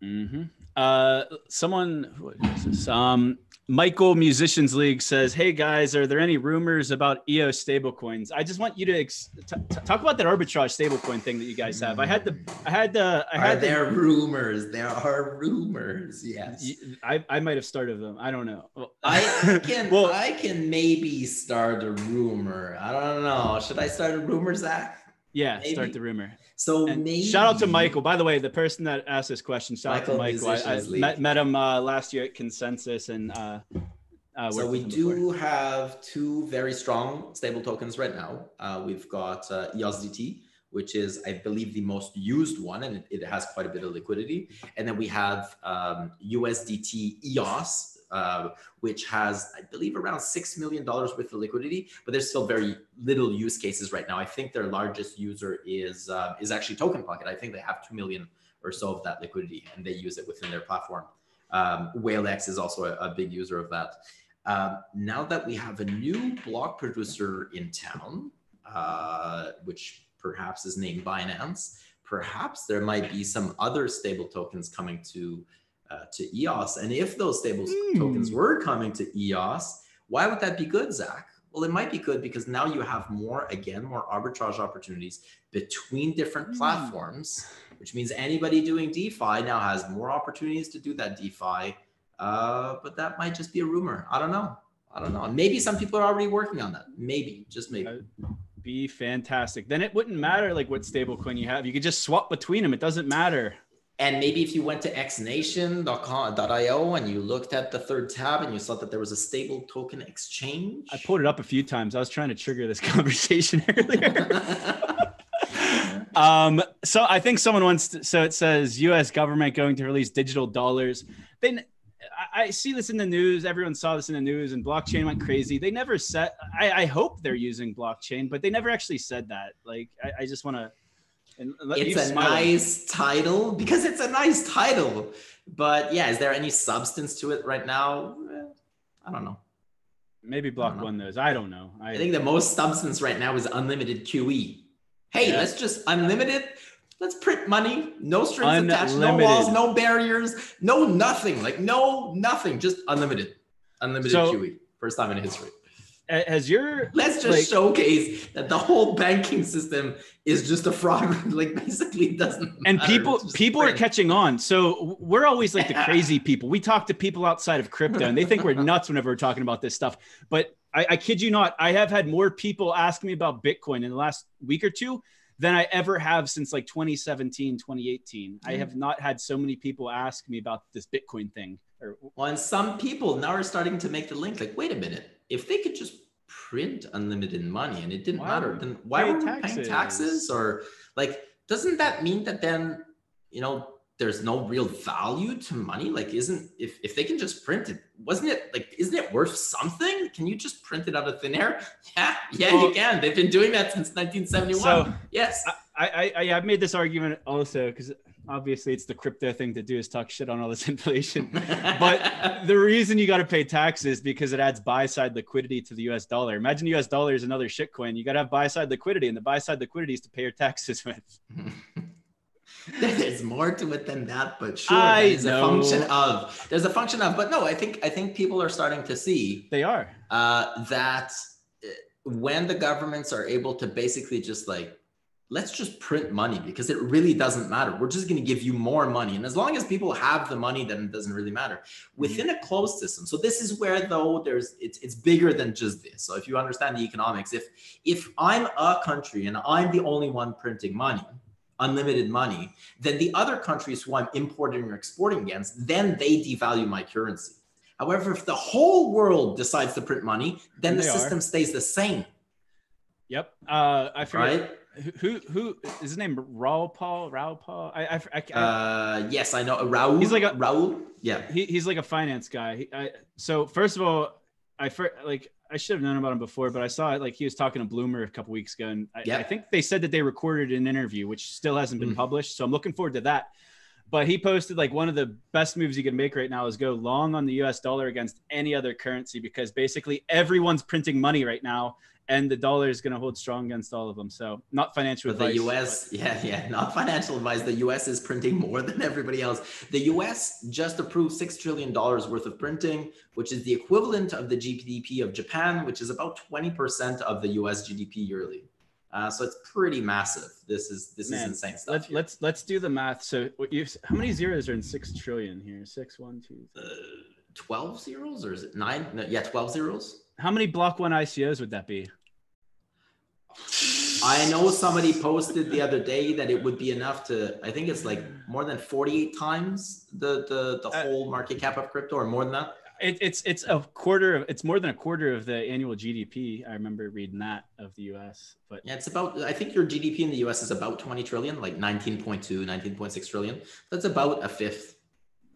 Mm-hmm. Uh, someone, who is this? Um, Michael Musicians League says, "Hey guys, are there any rumors about EOS stablecoins? I just want you to ex- t- t- talk about that arbitrage stablecoin thing that you guys have. I had the, I had the, I had are there the, rumors. There are rumors. Yes, I, I might have started them. I don't know. I <laughs> can, well, I can maybe start a rumor. I don't know. Should I start a rumor, Zach? Yeah, maybe. start the rumor. So maybe shout out to Michael. By the way, the person that asked this question, shout Michael out to Michael. I, I met, met, him uh, last year at Consensus, and uh, uh, so we do have two very strong stable tokens right now. Uh, we've got uh, EOSDT, which is, I believe, the most used one, and it, it has quite a bit of liquidity. And then we have um, USDT EOS, uh, which has, I believe, around $6 million worth of liquidity, but there's still very little use cases right now. I think their largest user is, uh, is actually Token Pocket. I think they have 2 million or so of that liquidity and they use it within their platform. Um, WhaleX is also a, a, big user of that. Um, now that we have a new block producer in town, uh, which perhaps is named Binance, perhaps there might be some other stable tokens coming to uh, to EOS. And if those stable mm. tokens were coming to EOS, why would that be good, Zach? Well, it might be good because now you have more, again, more arbitrage opportunities between different mm. platforms, which means anybody doing DeFi now has more opportunities to do that DeFi. Uh, but that might just be a rumor. I don't know. I don't know. Maybe some people are already working on that. Maybe, just maybe. Be fantastic. Then it wouldn't matter like what stablecoin you have. You could just swap between them. It doesn't matter. And maybe if you went to xnation.io and you looked at the third tab and you saw that there was a stable token exchange. I pulled it up a few times. I was trying to trigger this <laughs> conversation earlier. <laughs> um, so I think someone wants to, so it says US government going to release digital dollars. Then I see this in the news. Everyone saw this in the news, and blockchain went crazy. They never said. I, I hope they're using blockchain, but they never actually said that. Like, I, I just want to it's a nice title because it's a nice title. But yeah, is there any substance to it right now? Eh, I don't know. Maybe Block one those. I don't know. I, I, think the most substance right now is unlimited QE. Hey, yeah. let's just unlimited. Let's print money, no strings unlimited. attached, no walls, no barriers, no nothing. Like no nothing, just unlimited, unlimited so, QE. First time in history has your let's just like, showcase that the whole banking system is just a fraud. <laughs> Like basically it doesn't and matter. people people are catching on. So we're always like the crazy people. We talk to people outside of crypto and they think we're nuts whenever we're talking about this stuff. But I, I kid you not i have had more people ask me about bitcoin in the last week or two than i ever have since like 2017 2018 mm. i have not had so many people ask me about this bitcoin thing or well and some people now are starting to make the link like wait a minute if they could just print unlimited money and it didn't matter, then why were we taxes. paying taxes? Or like, doesn't that mean that then, you know, there's no real value to money? Like, isn't if if they can just print it, wasn't it like, isn't it worth something? Can you just print it out of thin air? <laughs> Yeah, yeah, well, you can. They've been doing that since 1971. So yes, I I I've made this argument also because obviously it's the crypto thing to do is talk shit on all this <laughs> inflation. <laughs> but the reason you got to pay taxes because it adds buy side liquidity to the US dollar. Imagine US dollar is another shit coin. You got to have buy side liquidity, and the buy side liquidity is to pay your taxes <laughs> with. there's more to it than that, but sure, I there's know. a function of. There's a function of, but no, I think I think people are starting to see they are uh, that when the governments are able to basically just like let's just print money because it really doesn't matter. We're just going to give you more money. And as long as people have the money, then it doesn't really matter mm-hmm. within a closed system. So this is where though there's, it's, it's bigger than just this. So if you understand the economics, if, if I'm a country and I'm the only one printing money, unlimited money, then the other countries who I'm importing or exporting against, then they devalue my currency. However, if the whole world decides to print money, then the system are. stays the same. Yep. Uh, I forget. Right? Who who is his name Raoul Pal Raoul Pal I, I, I, uh yes I know. Raoul he's like a Raoul yeah. He, he's like a finance guy. He, I, so first of all I first, like I should have known about him before but I saw it like he was talking to Blumer a couple weeks ago and I, yep. I think they said that they recorded an interview which still hasn't been mm. published so I'm looking forward to that but he posted like one of the best moves you can make right now is go long on the US dollar against any other currency because basically everyone's printing money right now and the dollar is going to hold strong against all of them. So not financial but advice. The US, but... yeah, yeah, not financial advice. The US is printing more than everybody else. The US just approved six trillion dollars worth of printing, which is the equivalent of the GDP of Japan, which is about twenty percent of the US GDP yearly. Uh, so it's pretty massive. This is this Man, is insane stuff. Let's let's let's do the math. So what you how many zeros are in six trillion here? Six, one, two. Uh, 12 zeros or is it nine? No, yeah, 12 zeros. How many block one ICOs would that be? I know somebody posted the other day that it would be enough to. I think it's like more than forty-eight times the the the uh, whole market cap of crypto, or more than that. It, it's it's a quarter of it's more than a quarter of the annual GDP. I remember reading that of the U.S. But yeah, it's about. I think your GDP in the U.S. is about twenty trillion, like 19.2, 19.6 trillion. That's about a fifth.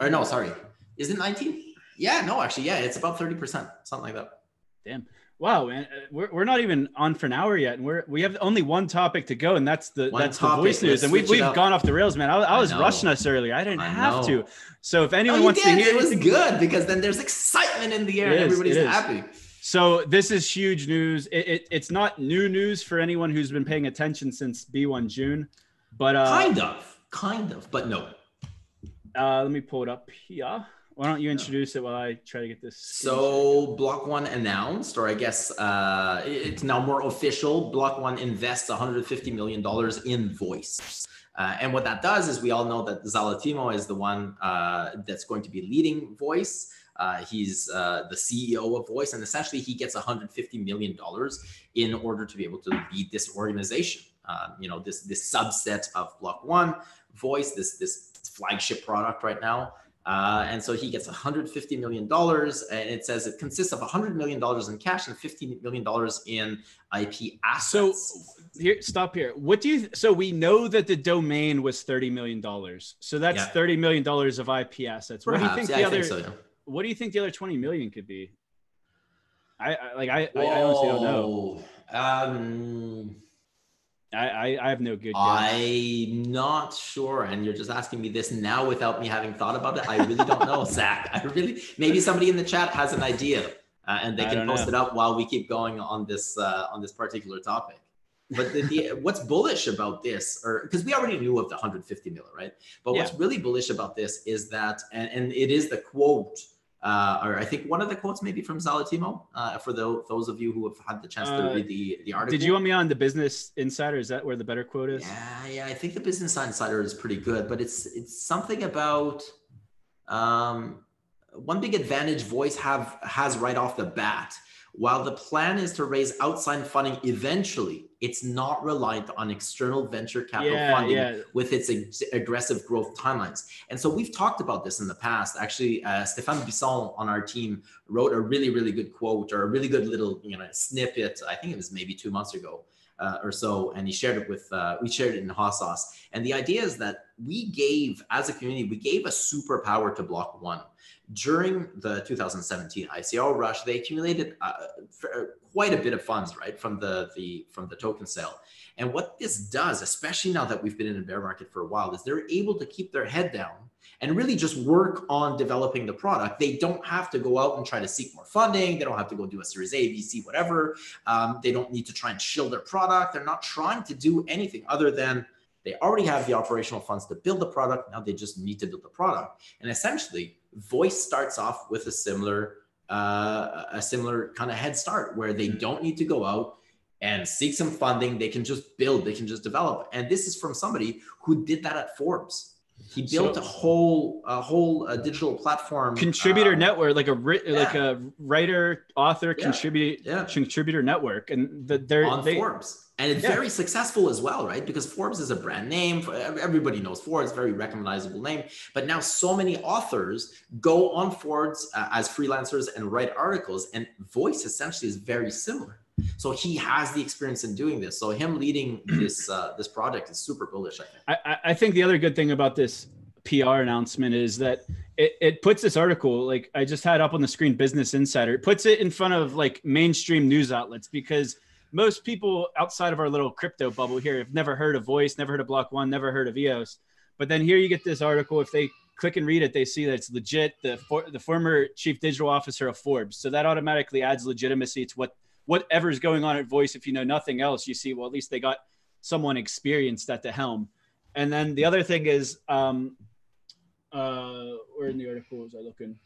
Or no, sorry, is it nineteen? Yeah, no, actually, yeah, it's about thirty percent, something like that. Damn. Wow, man, uh, we're, we're not even on for an hour yet, and we're we have only one topic to go, and that's the one that's topic. the voice news, and we've we've gone off the rails, man. I, I was I rushing us earlier. I didn't I have to. So if anyone no, wants did. to hear, it was good because then there's excitement in the air, and everybody's happy. So this is huge news. It, it, it's not new news for anyone who's been paying attention since B1 June, but uh, kind of, kind of, but no. Uh, let me pull it up here. Why don't you introduce it while I try to get this? So, Block One announced, or I guess uh, it's now more official. Block One invests 150 million dollars in Voice, uh, and what that does is we all know that Zalatimo is the one uh, that's going to be leading Voice. Uh, he's uh, the CEO of Voice, and essentially he gets 150 million dollars in order to be able to lead this organization. Um, you know, this this subset of Block One Voice, this this flagship product right now. Uh, and so he gets $150 million. And it says it consists of $100 million in cash and $15 million in IP assets. So here, stop here. What do you, so we know that the domain was $30 million. So that's yeah. $30 million of IP assets. Perhaps. What do you think yeah, the I other, so, yeah. what do you think the other 20 million could be? I, I like, I, I, I honestly don't know. Um, I, I, I have no good. Guess. I'm not sure, and you're just asking me this now without me having thought about it. I really don't know, <laughs> Zach. I really maybe somebody in the chat has an idea, uh, and they can post know. it up while we keep going on this uh, on this particular topic. But the, the, <laughs> what's bullish about this, or because we already knew of the 150 million, right? But yeah. what's really bullish about this is that, and, and it is the quote uh, or I think one of the quotes maybe from Zalatimo uh, for the, those of you who have had the chance to uh, read the, the article. Did you want me on the Business Insider? Is that where the better quote is? Yeah, yeah. I think the Business Insider is pretty good, but it's it's something about um, one big advantage Voice have has right off the bat while the plan is to raise outside funding eventually, it's not reliant on external venture capital yeah, funding yeah. with its ag- aggressive growth timelines. And so we've talked about this in the past. Actually, uh, Stéphane Bisson on our team wrote a really, really good quote or a really good little you know snippet. I think it was maybe two months ago. Uh, or so, and he shared it with uh, we shared it in Hot Sauce. And the idea is that we gave, as a community, we gave a superpower to Block One during the 2017 ICO rush, they accumulated uh, quite a bit of funds, right, from the, the from the token sale. And what this does, especially now that we've been in a bear market for a while, is they're able to keep their head down and really just work on developing the product. They don't have to go out and try to seek more funding. They don't have to go do a Series A, VC, whatever. Um, they don't need to try and shield their product. They're not trying to do anything other than they already have the operational funds to build the product. Now they just need to build the product. And essentially, voice starts off with a similar uh, a similar kind of head start where they don't need to go out and seek some funding. They can just build, they can just develop. And this is from somebody who did that at Forbes. He built so, a whole a whole uh, digital platform contributor um, network, like a yeah. like a writer, author, yeah. contributor yeah. contributor network, and the, they're on they, Forbes and it's very successful as well right because forbes is a brand name everybody knows forbes very recognizable name but now so many authors go on forbes uh, as freelancers and write articles and voice essentially is very similar so he has the experience in doing this so him leading <clears throat> this uh, this project is super bullish i think I, I think the other good thing about this pr announcement is that it, it puts this article like i just had up on the screen business insider it puts it in front of like mainstream news outlets because most people outside of our little crypto bubble here have never heard of Voice, never heard of Block One, never heard of EOS. But then here you get this article. If they click and read it, they see that it's legit. The for, the former chief digital officer of Forbes, so that automatically adds legitimacy to what whatever's going on at Voice. If you know nothing else, you see well at least they got someone experienced at the helm. And then the other thing is, um, uh, where in the article was I looking?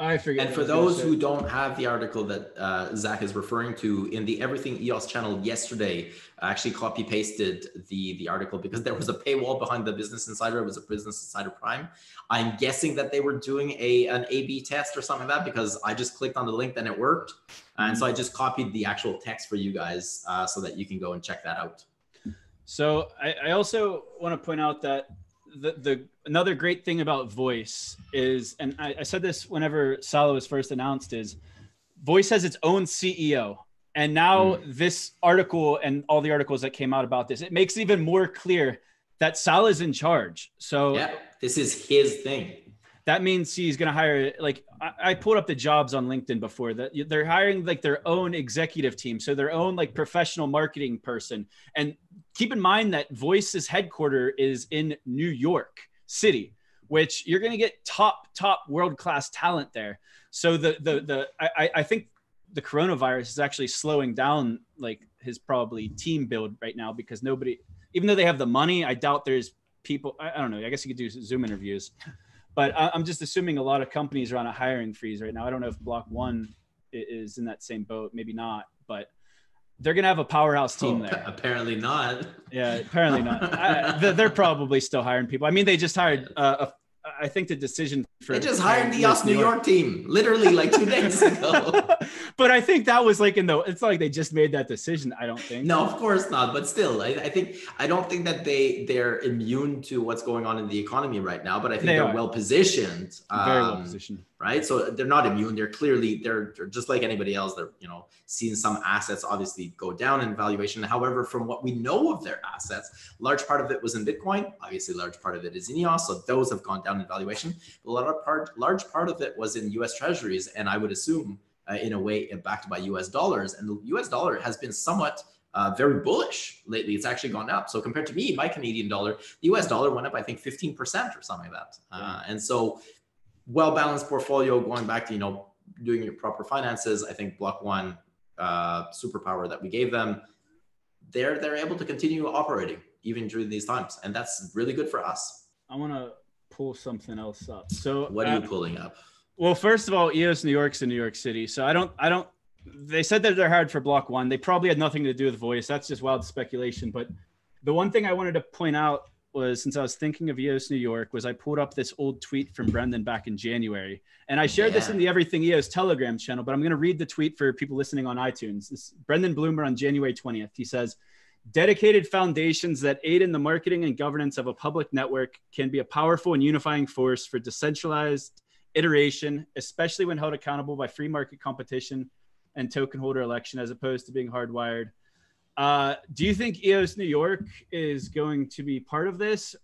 I forget. And for those who don't have the article that uh, Zach is referring to in the Everything EOS channel yesterday, I actually copy pasted the the article because there was a paywall behind the Business Insider. It was a Business Insider Prime. I'm guessing that they were doing a an A/B test or something like that because I just clicked on the link and it worked, and so I just copied the actual text for you guys uh, so that you can go and check that out. So I, I also want to point out that the, the another great thing about voice is and I, I, said this whenever Salah was first announced is voice has its own ceo and now mm. this article and all the articles that came out about this it makes it even more clear that Salah is in charge. So yeah this is his thing that means he's going to hire like I, I, pulled up the jobs on linkedin before that they're hiring like their own executive team so their own like professional marketing person. And keep in mind that voice's headquarter is in new york city which you're going to get top top world class talent there. So the the the I, I think the coronavirus is actually slowing down like his probably team build right now because nobody even though they have the money i doubt there's people i, I don't know i guess you could do zoom interviews but I, am just assuming a lot of companies are on a hiring freeze right now. I don't know if Block One is in that same boat. Maybe not, but they're going to have a powerhouse team oh, there. Apparently not. Yeah, apparently not. I, they're probably still hiring people. I mean, they just hired uh, a I think the decision for they just hired the EOS New York. York team literally like two days <laughs> ago. But I think that was like in the it's like they just made that decision. I don't think. No, of course not. But still, I, I think I don't think that they they're immune to what's going on in the economy right now. But I think they are well positioned. Very um, well positioned right? So they're not immune. They're clearly they're, they're, just like anybody else. They're you know seeing some assets obviously go down in valuation. However, from what we know of their assets, large part of it was in Bitcoin. Obviously, large part of it is in EOS. So those have gone down in valuation. But a lot of part, large part of it was in U.S. Treasuries, and I would assume uh, in a way backed by U.S. dollars. And the U.S. dollar has been somewhat uh, very bullish lately. It's actually gone up. So compared to me, my Canadian dollar, the US dollar went up, I think, 15% or something like that. Uh, and so well balanced portfolio going back to you know doing your proper finances i think block one uh, superpower that we gave them they're they're able to continue operating even during these times and that's really good for us i want to pull something else up so what are uh, you pulling up well first of all eos new york's in new york city so i don't i don't they said that they're hard for block one they probably had nothing to do with voice that's just wild speculation but the one thing i wanted to point out was since I was thinking of EOS New York was I pulled up this old tweet from Brendan back in January. And I shared yeah. this in the Everything EOS Telegram channel, but I'm going to read the tweet for people listening on iTunes. This Brendan Blumer on January 20th. He says, Dedicated foundations that aid in the marketing and governance of a public network can be a powerful and unifying force for decentralized iteration, especially when held accountable by free market competition and token holder election, as opposed to being hardwired uh, do you think EOS New York is going to be part of this?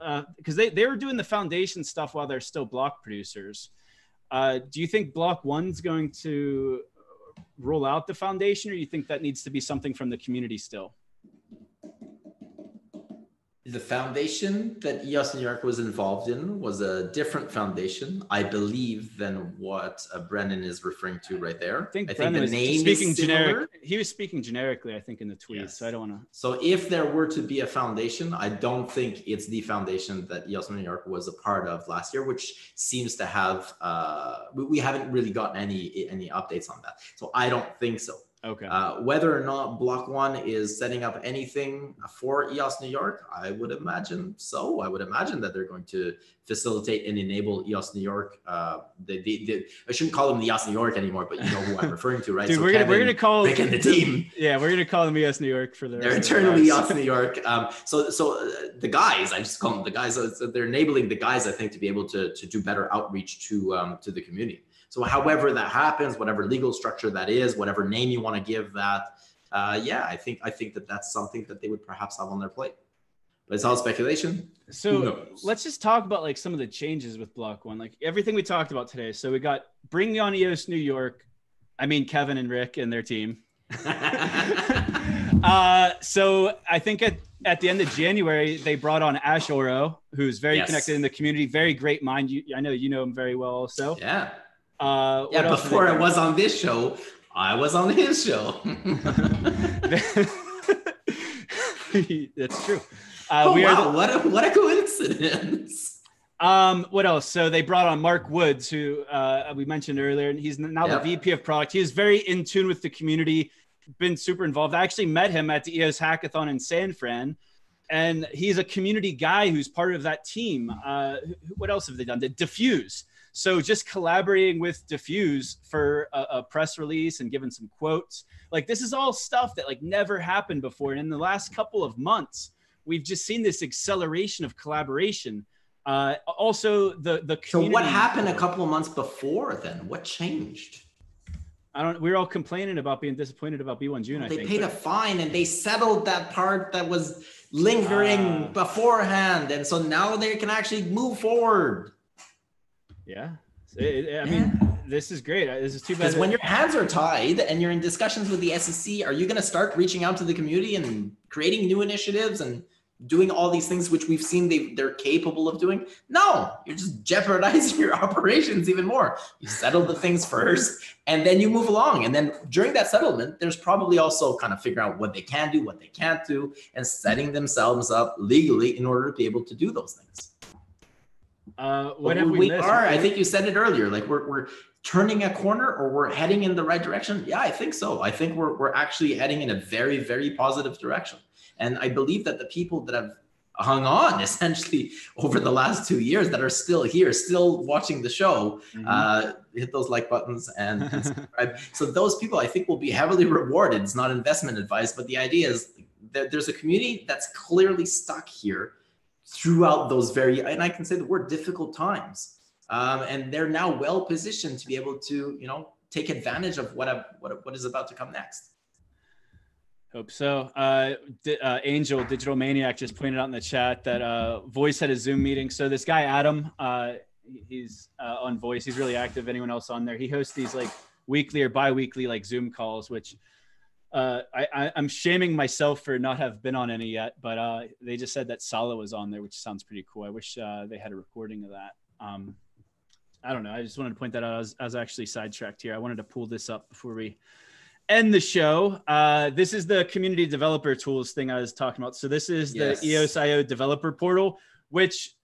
Because uh, they, they were doing the foundation stuff while they're still block producers. Uh, do you think Block One's going to roll out the foundation, or do you think that needs to be something from the community still? The foundation that EOS New York was involved in was a different foundation, I believe, than what uh, Brendan is referring to right there. I think, I Brendan was speaking generic. He was speaking generically, I think, in the tweet. Yes. So I don't want to. So if there were to be a foundation, I don't think it's the foundation that EOS New York was a part of last year, which seems to have. Uh, we haven't really gotten any any updates on that, so I don't think so. Okay. Uh, whether or not Block One is setting up anything for EOS New York, I would imagine so. I would imagine that they're going to facilitate and enable EOS New York. Uh, they, they, they, I shouldn't call them the EOS New York anymore, but you know who I'm referring to, right? Dude, so we're gonna we're gonna call Rick and the team. Yeah, we're gonna call them EOS New York for the. They're internally EOS New York. Um, so so uh, the guys, I just call them the guys. So they're enabling the guys, I think, to be able to to do better outreach to um, to the community. So, however that happens, whatever legal structure that is, whatever name you want to give that, uh, yeah, I think I think that that's something that they would perhaps have on their plate. But it's all speculation. So let's just talk about like some of the changes with Block One, like everything we talked about today. So we got bring on EOS New York. I mean Kevin and Rick and their team. <laughs> uh, so I think at, at the end of January they brought on Ash Oro, who's very yes. connected in the community, very great mind. You, I know you know him very well. Also, yeah. Uh, yeah, before I was on this show, I was on his show. <laughs> That's true. Uh, oh, wow, the, what a what a coincidence. Um, what else? So they brought on Mark Woods, who uh, we mentioned earlier, and he's now yep. the VP of product. He is very in tune with the community, been super involved. I actually met him at the EOS Hackathon in San Fran, and he's a community guy who's part of that team. Uh, what else have they done? The dfuse. So just collaborating with dfuse for a, a, press release and giving some quotes, like this is all stuff that like never happened before. And in the last couple of months, we've just seen this acceleration of collaboration. Uh, also, the the community- so what happened a couple of months before then? What changed? I don't. We are all complaining about being disappointed about B1 June. Well, they think, paid but, a fine and they settled that part that was lingering uh, beforehand, and so now they can actually move forward. Yeah. It, it, I mean, this is great. Uh, this is too bad. Because when your hands are tied and you're in discussions with the SEC, are you going to start reaching out to the community and creating new initiatives and doing all these things which we've seen they, they're capable of doing? No, you're just jeopardizing <laughs> your operations even more. You settle the things first and then you move along. And then during that settlement, there's probably also kind of figuring out what they can do, what they can't do, and setting themselves up legally in order to be able to do those things. Uh, what have we, we missed? are. I think you said it earlier. Like we're we're turning a corner or we're heading in the right direction. Yeah, I think so. I think we're we're actually heading in a very very positive direction. And I believe that the people that have hung on <laughs> essentially over the last two years that are still here, still watching the show, mm-hmm. uh, hit those like buttons and, and <laughs> subscribe. so those people, I think, will be heavily rewarded. It's not investment advice, but the idea is that there's a community that's clearly stuck here throughout those very, and I can say the word difficult times. Um, and they're now well positioned to be able to, you know, take advantage of what, a, what, what is about to come next. Hope so. Uh, uh, Angel Digital Maniac just pointed out in the chat that uh, Voice had a Zoom meeting. So this guy Adam, uh, he's uh, on Voice. He's really active. Anyone else on there? He hosts these like weekly or bi-weekly like Zoom calls, which uh, I, am shaming myself for not have been on any yet, but uh, they just said that Salah was on there, which sounds pretty cool. I wish uh, they had a recording of that. Um, I don't know. I just wanted to point that out. I was, I was actually sidetracked here. I wanted to pull this up before we end the show. Uh, this is the community developer tools thing I was talking about. So this is the yes. EOSIO developer portal, which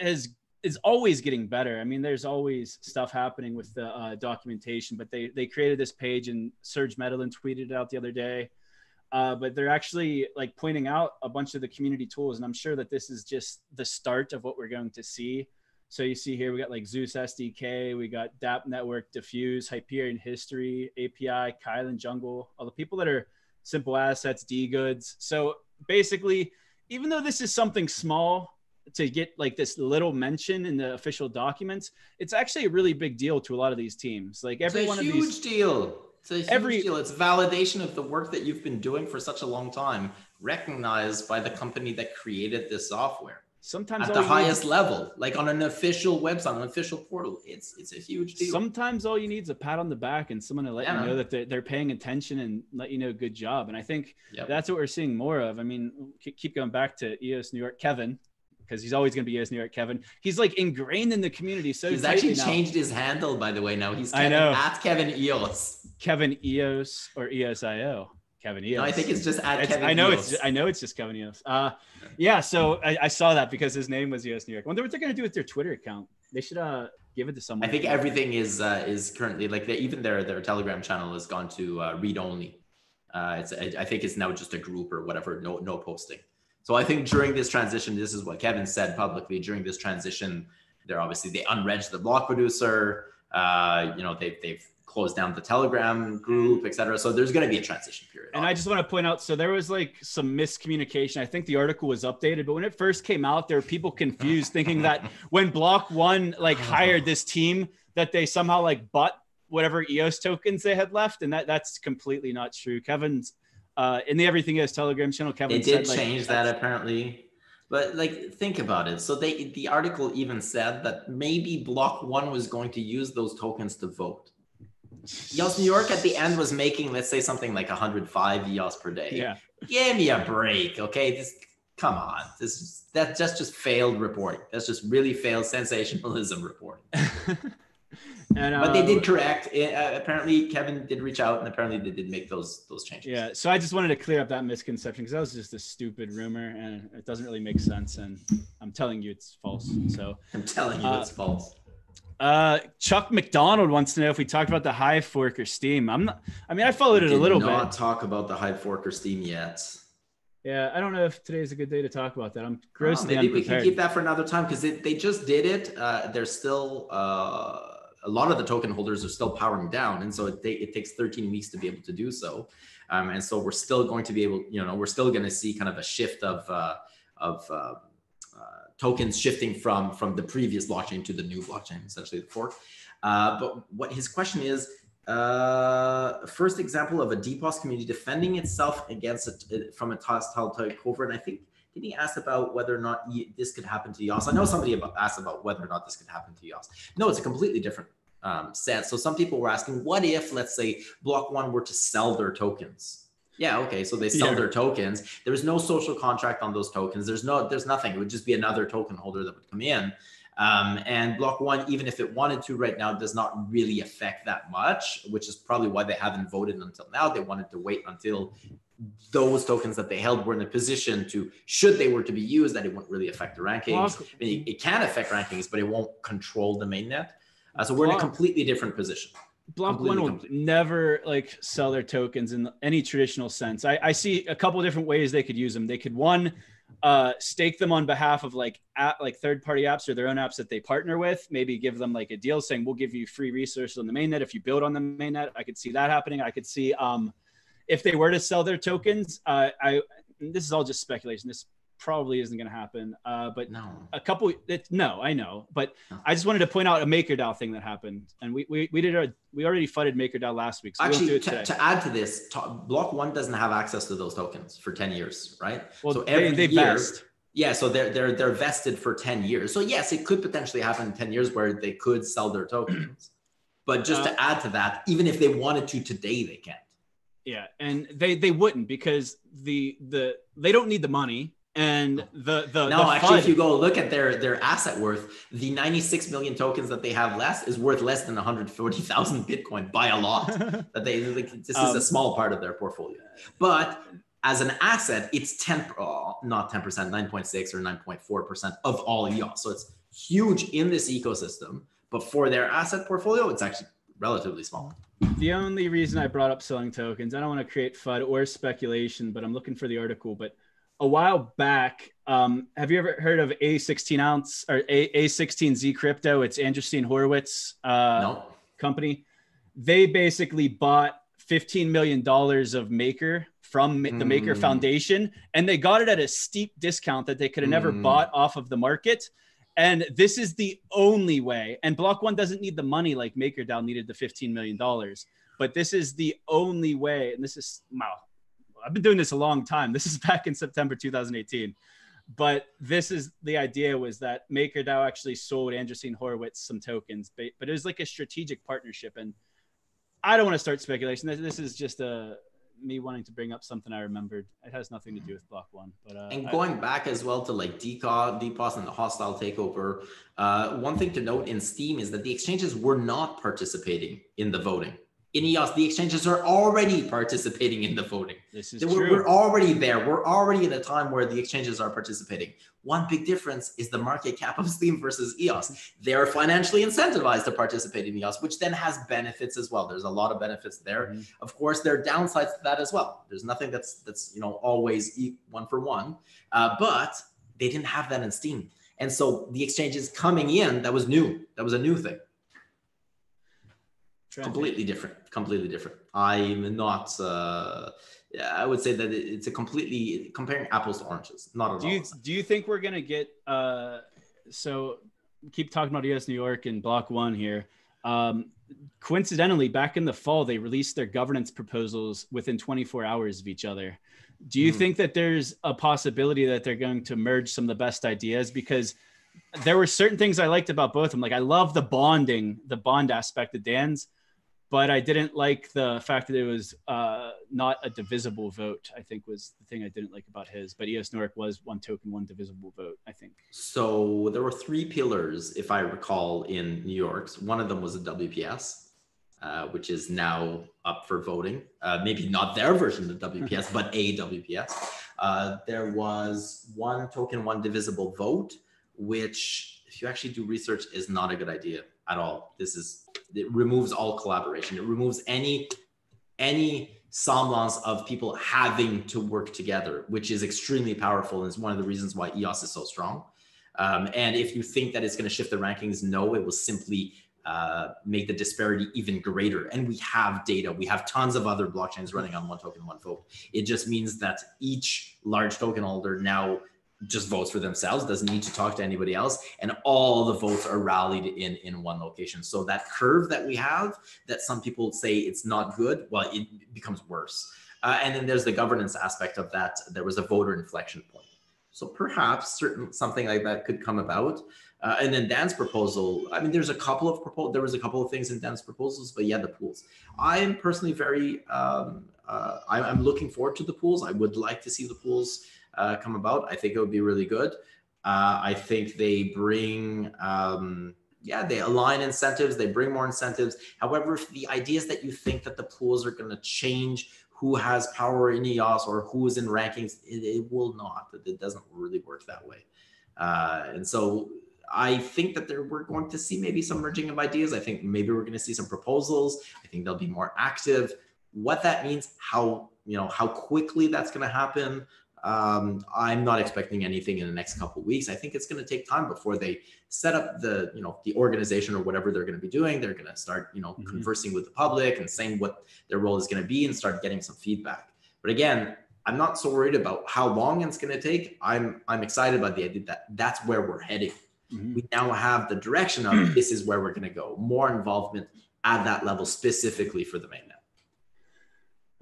has is always getting better. I mean, there's always stuff happening with the uh, documentation, but they they created this page and Serge Medellin tweeted it out the other day. Uh, but they're actually like pointing out a bunch of the community tools, and I'm sure that this is just the start of what we're going to see. So you see here we got like Zeus SDK, we got DApp Network, dfuse, Hyperion History, API, Kylin Jungle, all the people that are simple assets, dGoods. So basically, even though this is something small, to get like this little mention in the official documents, it's actually a really big deal to a lot of these teams. Like every it's one of these, huge deal. It's a huge every, deal. It's validation of the work that you've been doing for such a long time, recognized by the company that created this software. sometimes at the highest need, level, like on an official website, on an official portal. It's it's a huge deal. Sometimes all you need is a pat on the back and someone to let yeah. you know that they're, they're paying attention and let you know good job. And I think yep. that's what we're seeing more of. I mean, keep going back to EOS New York, Kevin, because he's always going to be EOS New York, Kevin. He's like ingrained in the community. So he's actually now. changed his handle, by the way. Now he's Kevin, I know. at Kevin EOS. Kevin EOS or EOSIO. Kevin Eos. No, I think it's just at it's, Kevin I know Eos. it's I know it's just Kevin Eos. Uh, yeah. So I, I, saw that because his name was EOS New York. I wonder what they're gonna do with their Twitter account. They should uh give it to someone. I think everything is uh, is currently like they, even their their Telegram channel has gone to uh, read only. Uh, it's I think it's now just a group or whatever. No no posting. So I think during this transition, this is what Kevin said publicly. During this transition, they're obviously they unregged the block producer. Uh, you know they've they've closed down the Telegram group, etc. So there's going to be a transition period. And I just want to point out, so there was like some miscommunication. I think the article was updated, but when it first came out, there were people confused, thinking that <laughs> when Block One like hired this team, that they somehow like bought whatever EOS tokens they had left, and that that's completely not true. Kevin's uh, in the Everything Is Telegram channel, Kevin they did said, change like, that apparently. But like, think about it. So they the article even said that maybe Block One was going to use those tokens to vote. EOS New York at the end was making, let's say, something like 105 EOS per day. Yeah. Give me a break, okay? This, come on. This that that's just failed reporting. That's just really failed sensationalism reporting. <laughs> and, uh, but they did uh, correct. It, uh, apparently, Kevin did reach out, and apparently they did make those those changes. Yeah. So I just wanted to clear up that misconception because that was just a stupid rumor, and it doesn't really make sense. And I'm telling you, it's false. So I'm telling you, uh, it's false. Uh, Chuck McDonald wants to know if we talked about the Hive fork or Steem. I'm not. I mean, I followed we it a little not bit. Not talk about the Hive fork or Steem yet. Yeah, I don't know if today is a good day to talk about that. I'm grossly oh, maybe unprepared. we can keep that for another time because they just did it. Uh, there's still uh, a lot of the token holders are still powering down, and so it, it takes 13 weeks to be able to do so. Um, and so we're still going to be able, you know, we're still going to see kind of a shift of uh, of uh, tokens shifting from from the previous blockchain to the new blockchain, essentially the fork. Uh, but what his question is, uh, first example of a DPoS community defending itself against it from a hostile takeover. And I think did he ask about whether or not this could happen to EOS? I know somebody about, asked about whether or not this could happen to EOS. No, it's a completely different um, set. So some people were asking, what if, let's say, Block One were to sell their tokens? Yeah, okay. So they sell yeah. their tokens. There is no social contract on those tokens. There's no, there's nothing. It would just be another token holder that would come in. Um, and block one, even if it wanted to right now, does not really affect that much, which is probably why they haven't voted until now. They wanted to wait until those tokens that they held were in a position to, should they were to be used, that it wouldn't really affect the rankings. I mean, it, it, can affect rankings, but it won't control the mainnet. Uh, so we're in a completely different position. Block One will never like sell their tokens in any traditional sense. I, I see a couple different ways they could use them. They could one uh, stake them on behalf of like at, like third party apps or their own apps that they partner with. Maybe give them like a deal saying we'll give you free resources on the mainnet if you build on the mainnet. I could see that happening. I could see um, if they were to sell their tokens. Uh, I this is all just speculation. This probably isn't going to happen. Uh, but no, a couple. It, no, I know, but no. I just wanted to point out a MakerDAO thing that happened, and we we, we did a, we already funded MakerDAO last week. So Actually, to, to, add to this, to, Block One doesn't have access to those tokens for ten years, right? Well, so every they, they year, vest. Yeah, so they're they're they're vested for ten years. So yes, it could potentially happen in ten years where they could sell their tokens. <clears throat> but just uh, to add to that, even if they wanted to today, they can't. Yeah, and they they wouldn't because the the they don't need the money and the the no the actually if you go look at their their asset worth the 96 million tokens that they have less is worth less than 140,000 bitcoin by a lot. <laughs> That they like, this um, is a um, small part of their portfolio. But as an asset it's 10 uh, not 10% 9.6 or 9.4% of all EOS so it's huge in this ecosystem. But for their asset portfolio it's actually relatively small. The only reason I brought up selling tokens, I don't want to create FUD or speculation, but I'm looking for the article. But a while back. Um, have you ever heard of A16 ounce or A, A16Z crypto? It's Andreessen Horowitz uh, no. company. They basically bought $15 million of Maker from the Maker mm. Foundation, and they got it at a steep discount that they could have never mm. bought off of the market. And this is the only way. And Block One doesn't need the money like MakerDAO needed the $15 million. But this is the only way. And this is, wow, I've been doing this a long time. This is <laughs> back in September 2018. but this is the idea was that MakerDAO actually sold Andreessen Horowitz some tokens, but, but it was like a strategic partnership. And I don't want to start speculation. This is just a me wanting to bring up something I remembered. It has nothing to do with Block One. But uh, and going I, back as well to like DCO, DPoS, and the hostile takeover. Uh, one thing to note in Steem is that the exchanges were not participating in the voting in EOS, the exchanges are already participating in the voting. This is we're, true. we're already there. We're already in a time where the exchanges are participating. One big difference is the market cap of Steem versus EOS. <laughs> They are financially incentivized to participate in EOS, which then has benefits as well. There's a lot of benefits there. Mm-hmm. Of course, there are downsides to that as well. There's nothing that's that's you know always one for one, uh, but they didn't have that in Steem, and so the exchanges coming in that was new. That was a new thing completely different completely different i'm not uh i would say that it's a completely comparing apples to oranges not at do all you do you think we're gonna get uh so keep talking about EOS New York and Block One here. Um, coincidentally, back in the fall, they released their governance proposals within 24 hours of each other. Do you mm. think that there's a possibility that they're going to merge some of the best ideas? Because there were certain things I liked about both of them. Like I love the bonding, the bond aspect of Dan's, but I didn't like the fact that it was uh, not a divisible vote. I think was the thing I didn't like about his. But EOS York was one token, one divisible vote. I think. So there were three pillars, if I recall, in New York's. One of them was a WPS, uh, which is now up for voting. Uh, maybe not their version of WPS, <laughs> but a WPS. Uh, there was one token, one divisible vote, which, if you actually do research, is not a good idea at all. This is it removes all collaboration. It removes any any semblance of people having to work together, which is extremely powerful and is one of the reasons why EOS is so strong. Um, and if you think that it's going to shift the rankings, no, it will simply uh, make the disparity even greater. And we have data. We have tons of other blockchains running on one token, one vote. It just means that each large token holder now just votes for themselves, doesn't need to talk to anybody else, and all the votes are rallied in in one location. So that curve that we have, that some people say it's not good, well, it becomes worse. Uh, and then there's the governance aspect of that. There was a voter inflection point. So perhaps certain something like that could come about. Uh, and then Dan's proposal, I mean, there's a couple of proposals. There was a couple of things in Dan's proposals, but yeah, the pools. I am personally very, um, uh, I'm looking forward to the pools. I would like to see the pools uh, come about. I think it would be really good. Uh, I think they bring, um, yeah, they align incentives, they bring more incentives. However, if the is that you think that the pools are going to change who has power in EOS or who is in rankings, it, it will not. It doesn't really work that way. Uh, and so I think that there, we're going to see maybe some merging of ideas. I think maybe we're going to see some proposals. I think they'll be more active. What that means, how you know how quickly that's going to happen, um, I'm not expecting anything in the next couple weeks. I think it's going to take time before they set up the, you know, the organization or whatever they're going to be doing. They're going to start, you know, mm-hmm. conversing with the public and saying what their role is going to be and start getting some feedback. But again, I'm not so worried about how long it's going to take. I'm I'm excited about the idea that that's where we're heading. Mm-hmm. We now have the direction of <clears throat> this is where we're going to go. More involvement at that level specifically for the mainnet.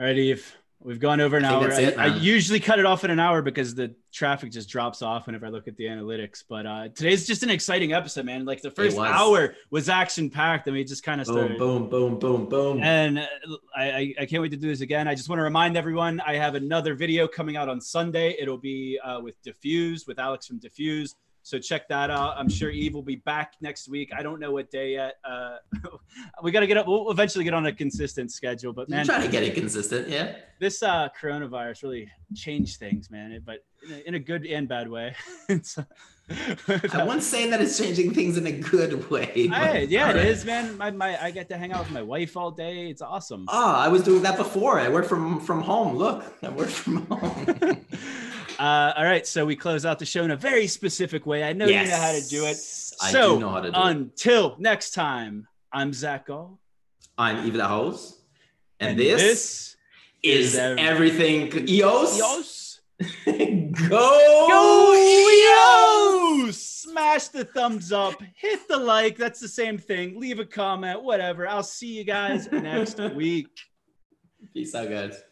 All right, Yves. We've gone over an hour. I, it, I, usually cut it off in an hour because the traffic just drops off whenever I look at the analytics. But uh, today's just an exciting episode, man. Like the first was. hour was action packed. I mean, it just kind of started. Boom, boom, boom, boom, And uh, I, I, can't wait to do this again. I just want to remind everyone I have another video coming out on Sunday. It'll be uh, with dfuse, with Alex from dfuse. So check that out. I'm sure Yves will be back next week. I don't know what day yet. Uh, <laughs> we got to get up. We'll eventually get on a consistent schedule. But man, trying to get it consistent. Yeah. This uh, coronavirus really changed things, man. It, but in a, in a, good and bad way. <laughs> <laughs> I won't say that it's changing things in a good way. Hey, yeah, it is, man. My, my, I get to hang out with my wife all day. It's awesome. Oh, I was doing that before. I work from from home. Look, I work from home. Uh, all right, so we close out the show in a very specific way. I know yes, you know how to do it. I so do know how to do until it. next time, I'm Zach Gall. I'm Eva the host. And, and this, this, is, is everything EOS. EOS. Go, <laughs> Go EOS! Smash the thumbs up, hit the like. That's the same thing. Leave a comment, whatever. I'll see you guys next <laughs> week. Peace out, guys.